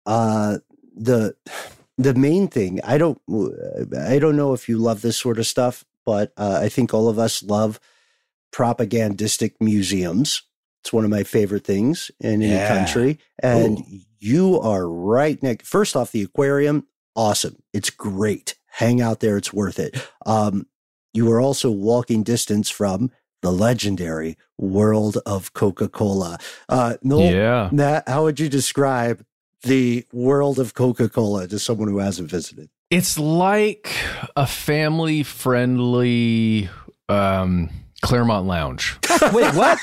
uh, the the main thing I don't I don't know if you love this sort of stuff, but uh, I think all of us love propagandistic museums. It's one of my favorite things in any Yeah. country, and Ooh. you are right next. First off, the aquarium, awesome. It's great. Hang out there; it's worth it. Um, you are also walking distance from the legendary world of Coca Cola. Uh, Noel, Yeah. How would you describe the world of Coca Cola to someone who hasn't visited? It's like a family friendly um, Clermont Lounge. Wait, what?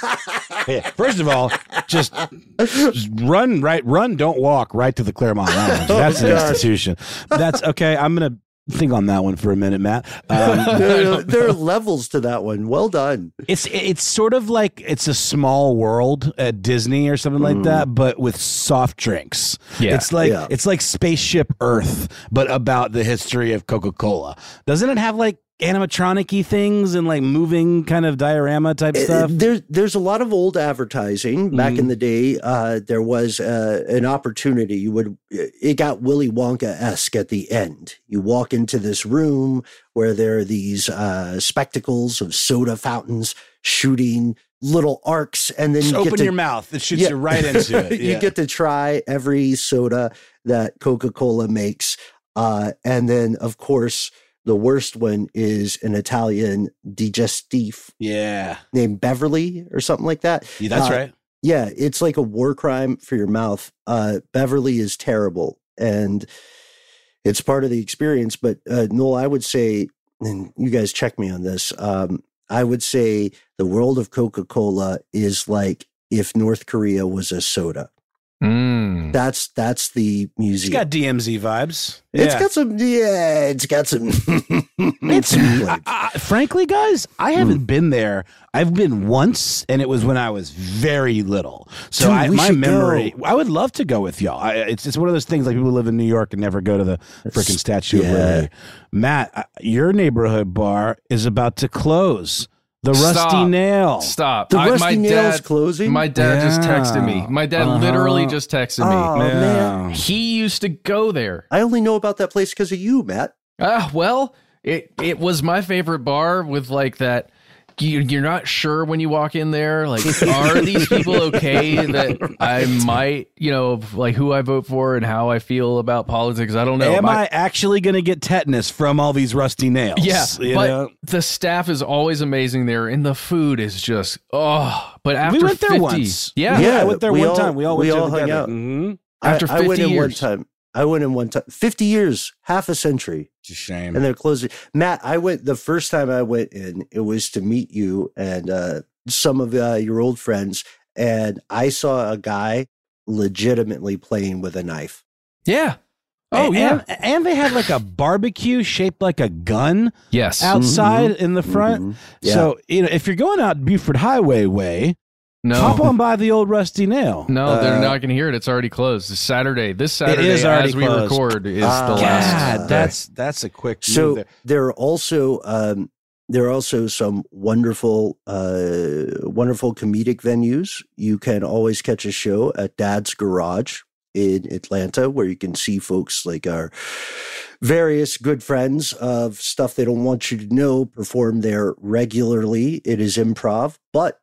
First of all, just, just run right, run, don't walk right to the Clermont Lounge. That's an institution. That's okay. I'm gonna think on that one for a minute, Matt. Um, there, there are levels to that one. Well done. It's it's sort of like it's a small world at Disney or something like Mm. that, but with soft drinks. Yeah. It's like Yeah. it's like Spaceship Earth, but about the history of Coca Cola. Doesn't it have like animatronic-y things and like moving kind of diorama type Uh, stuff? There's there's a lot of old advertising back Mhm. in the day. Uh, there was uh, an opportunity. You would it got Willy Wonka esque at the end. You walk into this room where there are these uh, spectacles of soda fountains shooting little arcs, and then Just you open to, your mouth. It shoots Yeah. you right into it. you get to try every soda that Coca Cola makes, uh, and then of course. The worst one is an Italian digestif yeah. named Beverly or something like that. Yeah, that's Uh, right. Yeah, it's like a war crime for your mouth. Uh, Beverly is terrible, and it's part of the experience. But uh, Noel, I would say, and you guys check me on this. Um, I would say the world of Coca Cola is like if North Korea was a soda. Mm. That's that's the It's museum. got DMZ vibes. It's got some, yeah. It's got some. It's I, I, frankly, guys, I haven't been there. I've been once, and it was when I was very little. So Dude, I, we my memory, go. I would love to go with y'all. I, it's it's one of those things like people live in New York and never go to the freaking Statue of. Liberty. Matt, uh, your neighborhood bar is about to close. The Rusty Stop. Nail. Stop. The I- Rusty my Nail's dad, closing? My dad just texted me. My dad Uh-huh. literally just texted me. Oh, man. He used to go there. I only know about that place because of you, Matt. Ah, well, it it was my favorite bar with like that. You, you're not sure when you walk in there. Like, are these people okay that I might, you know, like who I vote for and how I feel about politics? I don't know. Am My- I actually going to get tetanus from all these rusty nails? Yeah, You but know? the staff is always amazing there, and the food is just oh. But after we went there once. yeah, Yeah, I went there we one all- time. We all we went all hung together. out. Mhm. After I, I went 50 in one time. I went in one time. 50 years, half a century. It's a shame. And they're closing. Matt, I went the first time I went in, it was to meet you and uh, some of uh, your old friends. and I saw a guy legitimately playing with a knife. Yeah. Oh and, yeah. and, and they had like a barbecue shaped like a gun Yes. outside in the front. Mhm. Yeah. So you know, if you're going out Buford Highway way, No. hop on by the old Rusty Nail. No, they're Uh, not going to hear it. It's already closed. It's Saturday. This Saturday, is already as we closed. record, is Ah. the last. God, that's that's a quick move so there. there are also um, there are also some wonderful uh, wonderful comedic venues. You can always catch a show at Dad's Garage in Atlanta, where you can see folks like our various good friends of stuff they don't want you to know perform there regularly. It is improv, but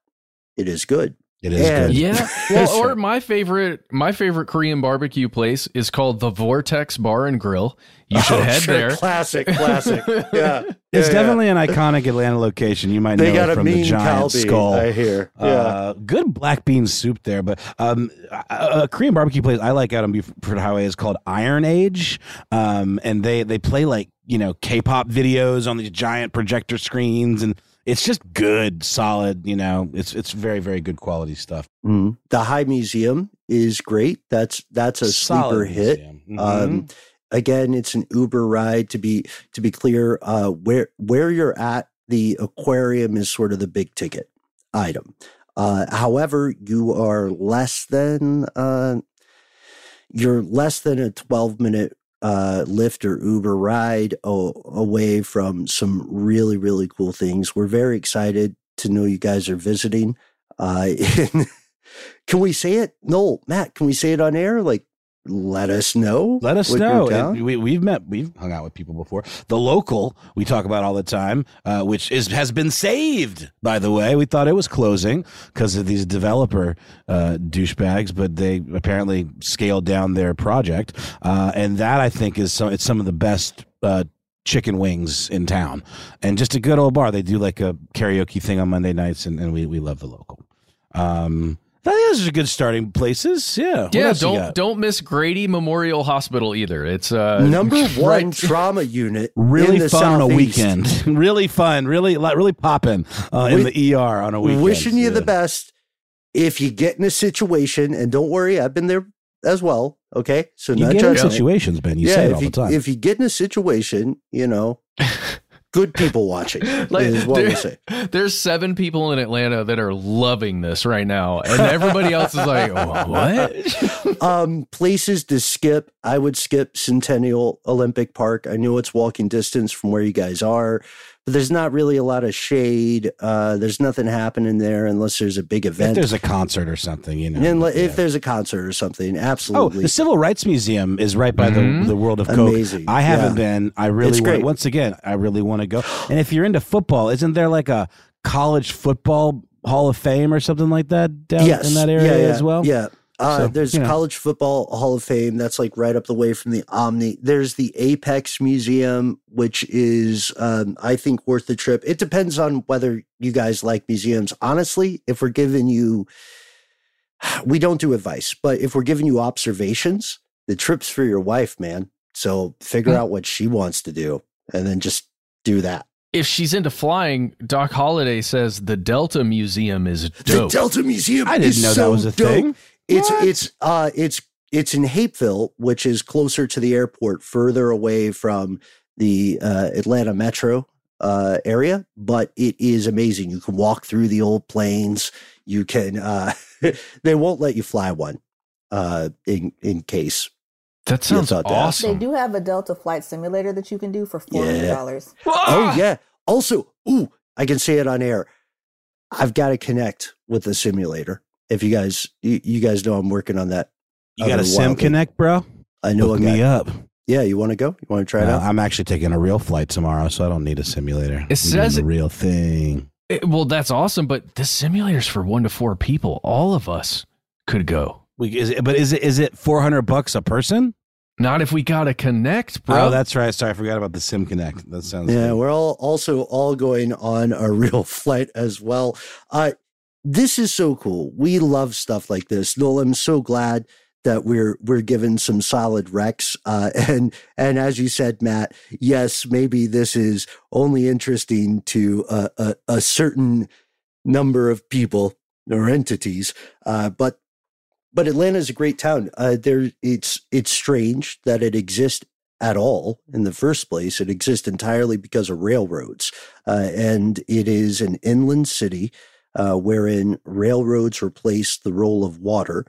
it is good. It is And- good. Yeah. Well, or my favorite, my favorite Korean barbecue place is called the Vortex Bar and Grill. You should Oh, head sure. there. Classic, classic. Yeah, It's Yeah, yeah. definitely an iconic Atlanta location. You might They know got it a from mean the giant Calbee, skull. I hear. Yeah. Uh, good black bean soup there, but um, a, a Korean barbecue place I like out on Buford Highway is called Iron Age, um, and they they play like you know K-pop videos on these giant projector screens, and it's just good, solid. You know, it's it's very very good quality stuff. Mhm. The High Museum is great. That's that's a Solid sleeper hit. museum. Mhm. Um, again, it's an Uber ride. To be to be clear, uh, where where you're at, the aquarium is sort of the big ticket item. Uh, however, you are less than uh, you're less than a 12 minute uh, Lyft or Uber ride o- away from some really really cool things. We're very excited to know you guys are visiting. Uh, can we say it? No, Matt, can we say it on air? Like, let us know. Let us know. It- we, we've met, we've hung out with people before. The local we talk about all the time, uh, which is has been saved. By the way, we thought it was closing because of these developer uh, douchebags, but they apparently scaled down their project, uh, and that I think is some. It's some of the best. Uh, Chicken wings in town, and just a good old bar. They do like a karaoke thing on Monday nights, and, and we, we love the local. Um, I think those are good starting places. Yeah, What Yeah, don't don't miss Grady Memorial Hospital either. It's uh Number one right- trauma unit. really in the fun on a weekend. really fun. Really, really popping uh, in the ER on a weekend. Wishing you the best. If you get in a situation, and don't worry, I've been there as well. Okay, so You not get in situations, Ben. You yeah, say it all you, the time. If you get in a situation, you know, good people watching Like, is what we there- say. There's seven people in Atlanta that are loving this right now, and everybody else is like, "What?" um, places to skip. I would skip Centennial Olympic Park. I know it's walking distance from where you guys are, but there's not really a lot of shade. Uh, there's nothing happening there unless there's a big event. if there's a concert or something, you know. and li- yeah. if there's a concert or something, absolutely. Oh, absolutely. the Civil Rights Museum is right by Mhm. the the World of Coke. Amazing. I haven't Yeah. been. I really want. Once again, I really want to go. And if you're into football, isn't there like a college football Hall of Fame or something like that down yes, in that area yeah, yeah, as well? Yeah. Uh, So, there's you know. College Football Hall of Fame. That's like right up the way from the Omni. There's the Apex Museum, which is, um, I think, worth the trip. It depends on whether you guys like museums. Honestly, if we're giving you, we don't do advice, but if we're giving you observations, the trip's for your wife, man. So figure Hmm. out what she wants to do and then just do that. if she's into flying, Doc Holliday says the Delta Museum is dope. The Delta Museum. I didn't is know that was a dope. thing. It's What? it's uh it's it's in Hapeville, which is closer to the airport, further away from the uh, Atlanta metro uh, area. But it is amazing. You can walk through the old planes. You can. Uh, they won't let you fly one uh, in in case. that sounds thought that. They do have a Delta flight simulator that you can do for four hundred dollars. Oh yeah. Also, ooh, I can say it on air. I've got to connect with the simulator. If you guys, you, you guys know, I'm working on that. You got a Sim thing. Connect, bro? I know Hook a guy. me up. Yeah, you want to go? You want to try it Uh, out? I'm actually taking a real flight tomorrow, so I don't need a simulator. I'm says the it- real thing. It- well, that's awesome, but this simulator's for one to four people. All of us could go. We, is it, but is it is it 400 bucks a person? Not if we got to connect, bro. Oh, that's right. Sorry, I forgot about the Sim Connect. That sounds Yeah, good. we're all also all going on a real flight as well. Uh, this is so cool. We love stuff like this. Noel, I'm so glad that we're we're given some solid recs. Uh, and and as you said, Matt, yes, maybe this is only interesting to a, a, a certain number of people or entities. Uh, but but Atlanta is a great town. Uh, there, it's it's strange that it exists at all in the first place. It exists entirely because of railroads, uh, and it is an inland city uh, wherein railroads replaced the role of water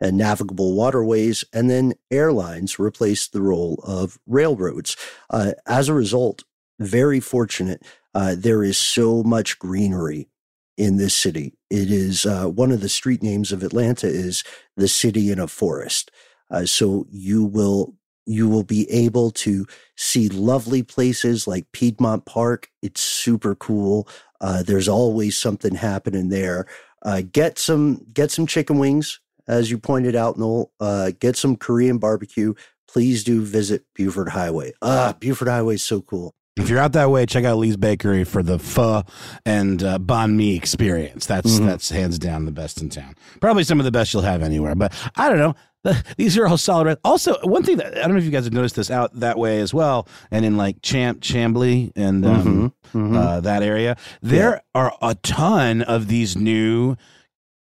and navigable waterways, and then airlines replaced the role of railroads. Uh, as a result, very fortunate. Uh, there is so much greenery in this city. It is uh, one of the street names of Atlanta is the city in a forest. Uh, so you will you will be able to see lovely places like Piedmont Park. It's super cool. Uh, there's always something happening there. Uh, get some get some chicken wings, as you pointed out, Noel. Uh, get some Korean barbecue. Please do visit Buford Highway. Ah, Buford Highway is so cool. If you're out that way, check out Lee's Bakery for the pho and uh, banh mi experience. That's Mhm. that's hands down the best in town. Probably some of the best you'll have anywhere. But I don't know. The- These are all solid. Also, one thing that I don't know if you guys have noticed this out that way as well, and in like Champ Chamblee and um, Mhm, mhm. Uh, that area, there are a ton of these new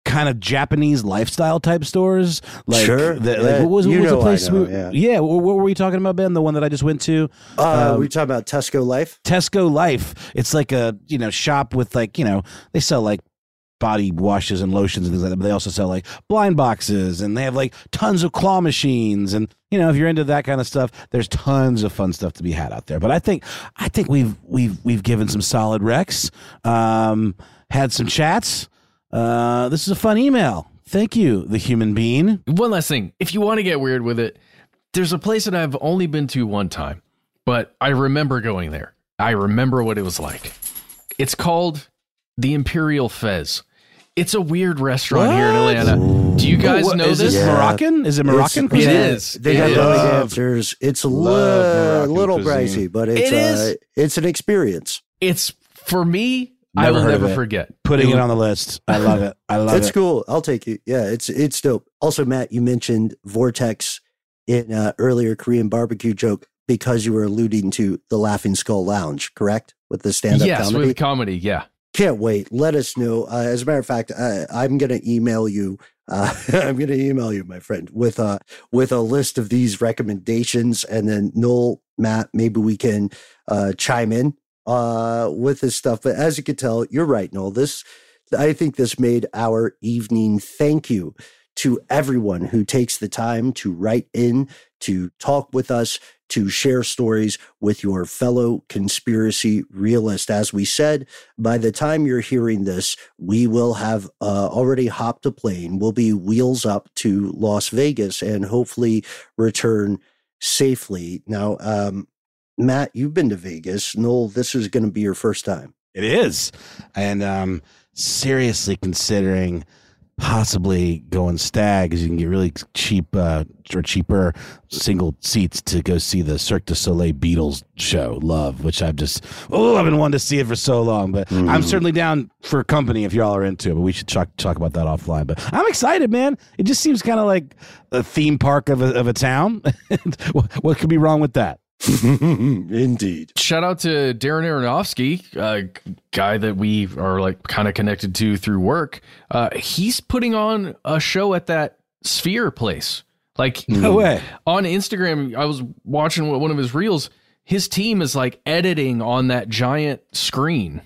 kind of Japanese lifestyle type stores. Like, Sure. the, Yeah, like what was, what was the place? know, we- yeah. yeah. What, what were we talking about, Ben? The one that I just went to. Uh, Um, we talking about Tesco Life. Tesco Life. It's like a you know shop with like you know they sell like body washes and lotions and things like that. But they also sell like blind boxes and they have like tons of claw machines and you know if you're into that kind of stuff, there's tons of fun stuff to be had out there. But I think I think we've we've we've given some solid recs, um, had some chats. Uh, this is a fun email. Thank you, the human being. One last thing. If you want to get weird with it, there's a place that I've only been to one time, but I remember going there. I remember what it was like. It's called the Imperial Fez. It's a weird restaurant here in What? Atlanta. Do you guys What, know is this? this Moroccan? Is it Moroccan It cuisine? is. They It have is. belly Love- dancers. It's a li- Moroccan little cuisine. pricey, but it's It uh, is. it's an experience. It's for me. I Never will heard of never it. forget. Putting it on the list. I love it. I love it. it's it. cool. I'll take it. Yeah, it's it's dope. Also, Matt, you mentioned Vortex in uh, earlier Korean barbecue joke because you were alluding to the Laughing Skull Lounge, correct? With the stand-up Yes, comedy. with comedy. Yeah. Can't wait. Let us know. Uh, as a matter of fact, I, I'm going to email you. Uh, I'm going to email you, my friend, with a with a list of these recommendations, and then Noel, Matt, maybe we can uh, chime in uh, with this stuff. But as you can tell, you're right, Noel. This, I think, this made our evening. Thank you to everyone who takes the time to write in, to talk with us, to share stories with your fellow conspiracy realist. As we said, by the time you're hearing this, we will have uh, already hopped a plane. We'll be wheels up to Las Vegas and hopefully return safely. Now, um, Matt, you've been to Vegas. Noel, this is going to be your first time. It is. And um seriously considering possibly going stag because you can get really cheap uh, or cheaper single seats to go see the Cirque du Soleil Beatles show, Love, which I've just oh I've been wanting to see it for so long. But I'm Mhm. certainly down for company if y'all are into it. But we should talk talk about that offline. But I'm excited, man. It just seems kind of like a theme park of a, of a town. what, what could be wrong with that? Indeed. Shout out to Darren Aronofsky, a guy that we are like kind of connected to through work. Uh, he's putting on a show at that Sphere place. Like No way. on Instagram, I was watching one of his reels. His team is like editing on that giant screen.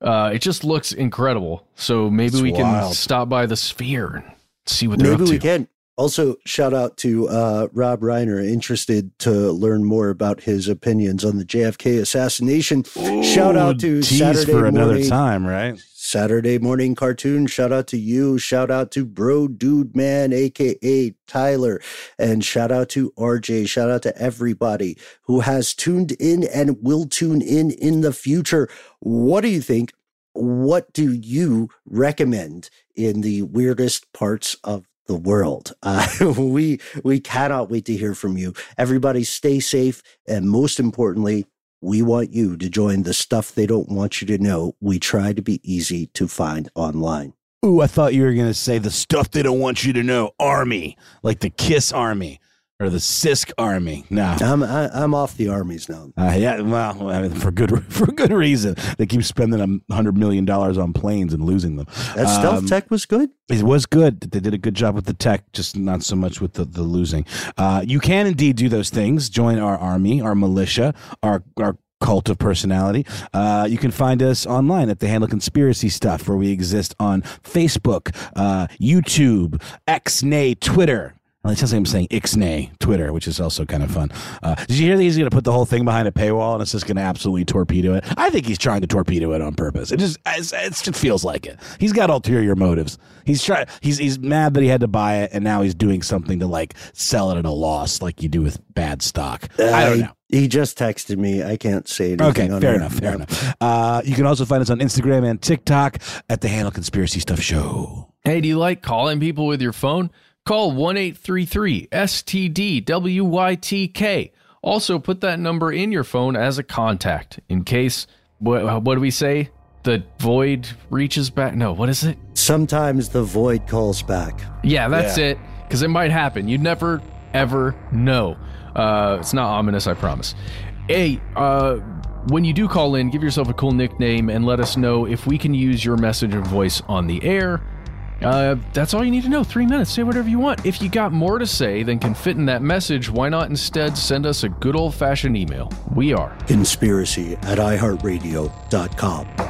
Uh, it just looks incredible. So maybe It's we can stop by the Sphere and see what they're Maybe up to. we can. Also, shout out to uh, Rob Reiner, interested to learn more about his opinions on the JFK assassination. shout out to Saturday for another morning, time, right? Saturday Mourning Cartoon. Shout out to you. Shout out to Bro Dude Man, aka Tyler, and shout out to RJ. Shout out to everybody who has tuned in and will tune in in the future. What do you think? What do you recommend in the weirdest parts of the world? Uh, we we cannot wait to hear from you. Everybody, stay safe, and most importantly, we want you to join the stuff they don't want you to know. We try to be easy to find online. Ooh, I thought you were going to say the stuff they don't want you to know army, like the Kiss Army. Or the CISC Army. No, I'm I, am i am off the armies now. Uh, yeah, well, I mean, for good for good reason. They keep spending a hundred million dollars on planes and losing them. That stealth um, tech was good. It was good. They did a good job with the tech, just not so much with the, the losing. Uh, you can indeed do those things. Join our army, our militia, our our cult of personality. Uh, you can find us online at the Handle Conspiracy Stuff, where we exist on Facebook, uh, YouTube, X, nay, Twitter. Well, it sounds like I'm saying Ixnay Twitter, which is also kind of fun. Uh, did you hear that he's going to put the whole thing behind a paywall and it's just going to absolutely torpedo it? I think he's trying to torpedo it on purpose. It just it just feels like it. He's got ulterior motives. He's trying. He's he's mad that he had to buy it, and now he's doing something to like sell it at a loss, like you do with bad stock. Uh, I don't know. He just texted me. I can't say anything. Okay, fair enough. Fair enough. Uh, you can also find us on Instagram and TikTok at the Handle Conspiracy Stuff Show. Hey, do you like calling people with your phone? Call 1 833 STDWYTK. Also, put that number in your phone as a contact in case, what, what do we say? The void reaches back? No, what is it? Sometimes the void calls back. Yeah, that's yeah. it. Because it might happen. You never, ever know. Uh, it's not ominous, I promise. Hey, uh, when you do call in, give yourself a cool nickname and let us know if we can use your message and voice on the air. Uh, that's all you need to know. Three minutes. Say whatever you want. If you got more to say than can fit in that message, why not instead send us a good old fashioned email? We are conspiracy at iHeartRadio.com.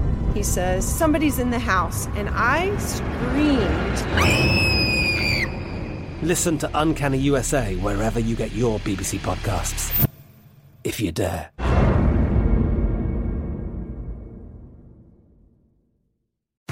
he says, Somebody's in the house. And I screamed. Listen to Uncanny USA wherever you get your BBC podcasts, if you dare.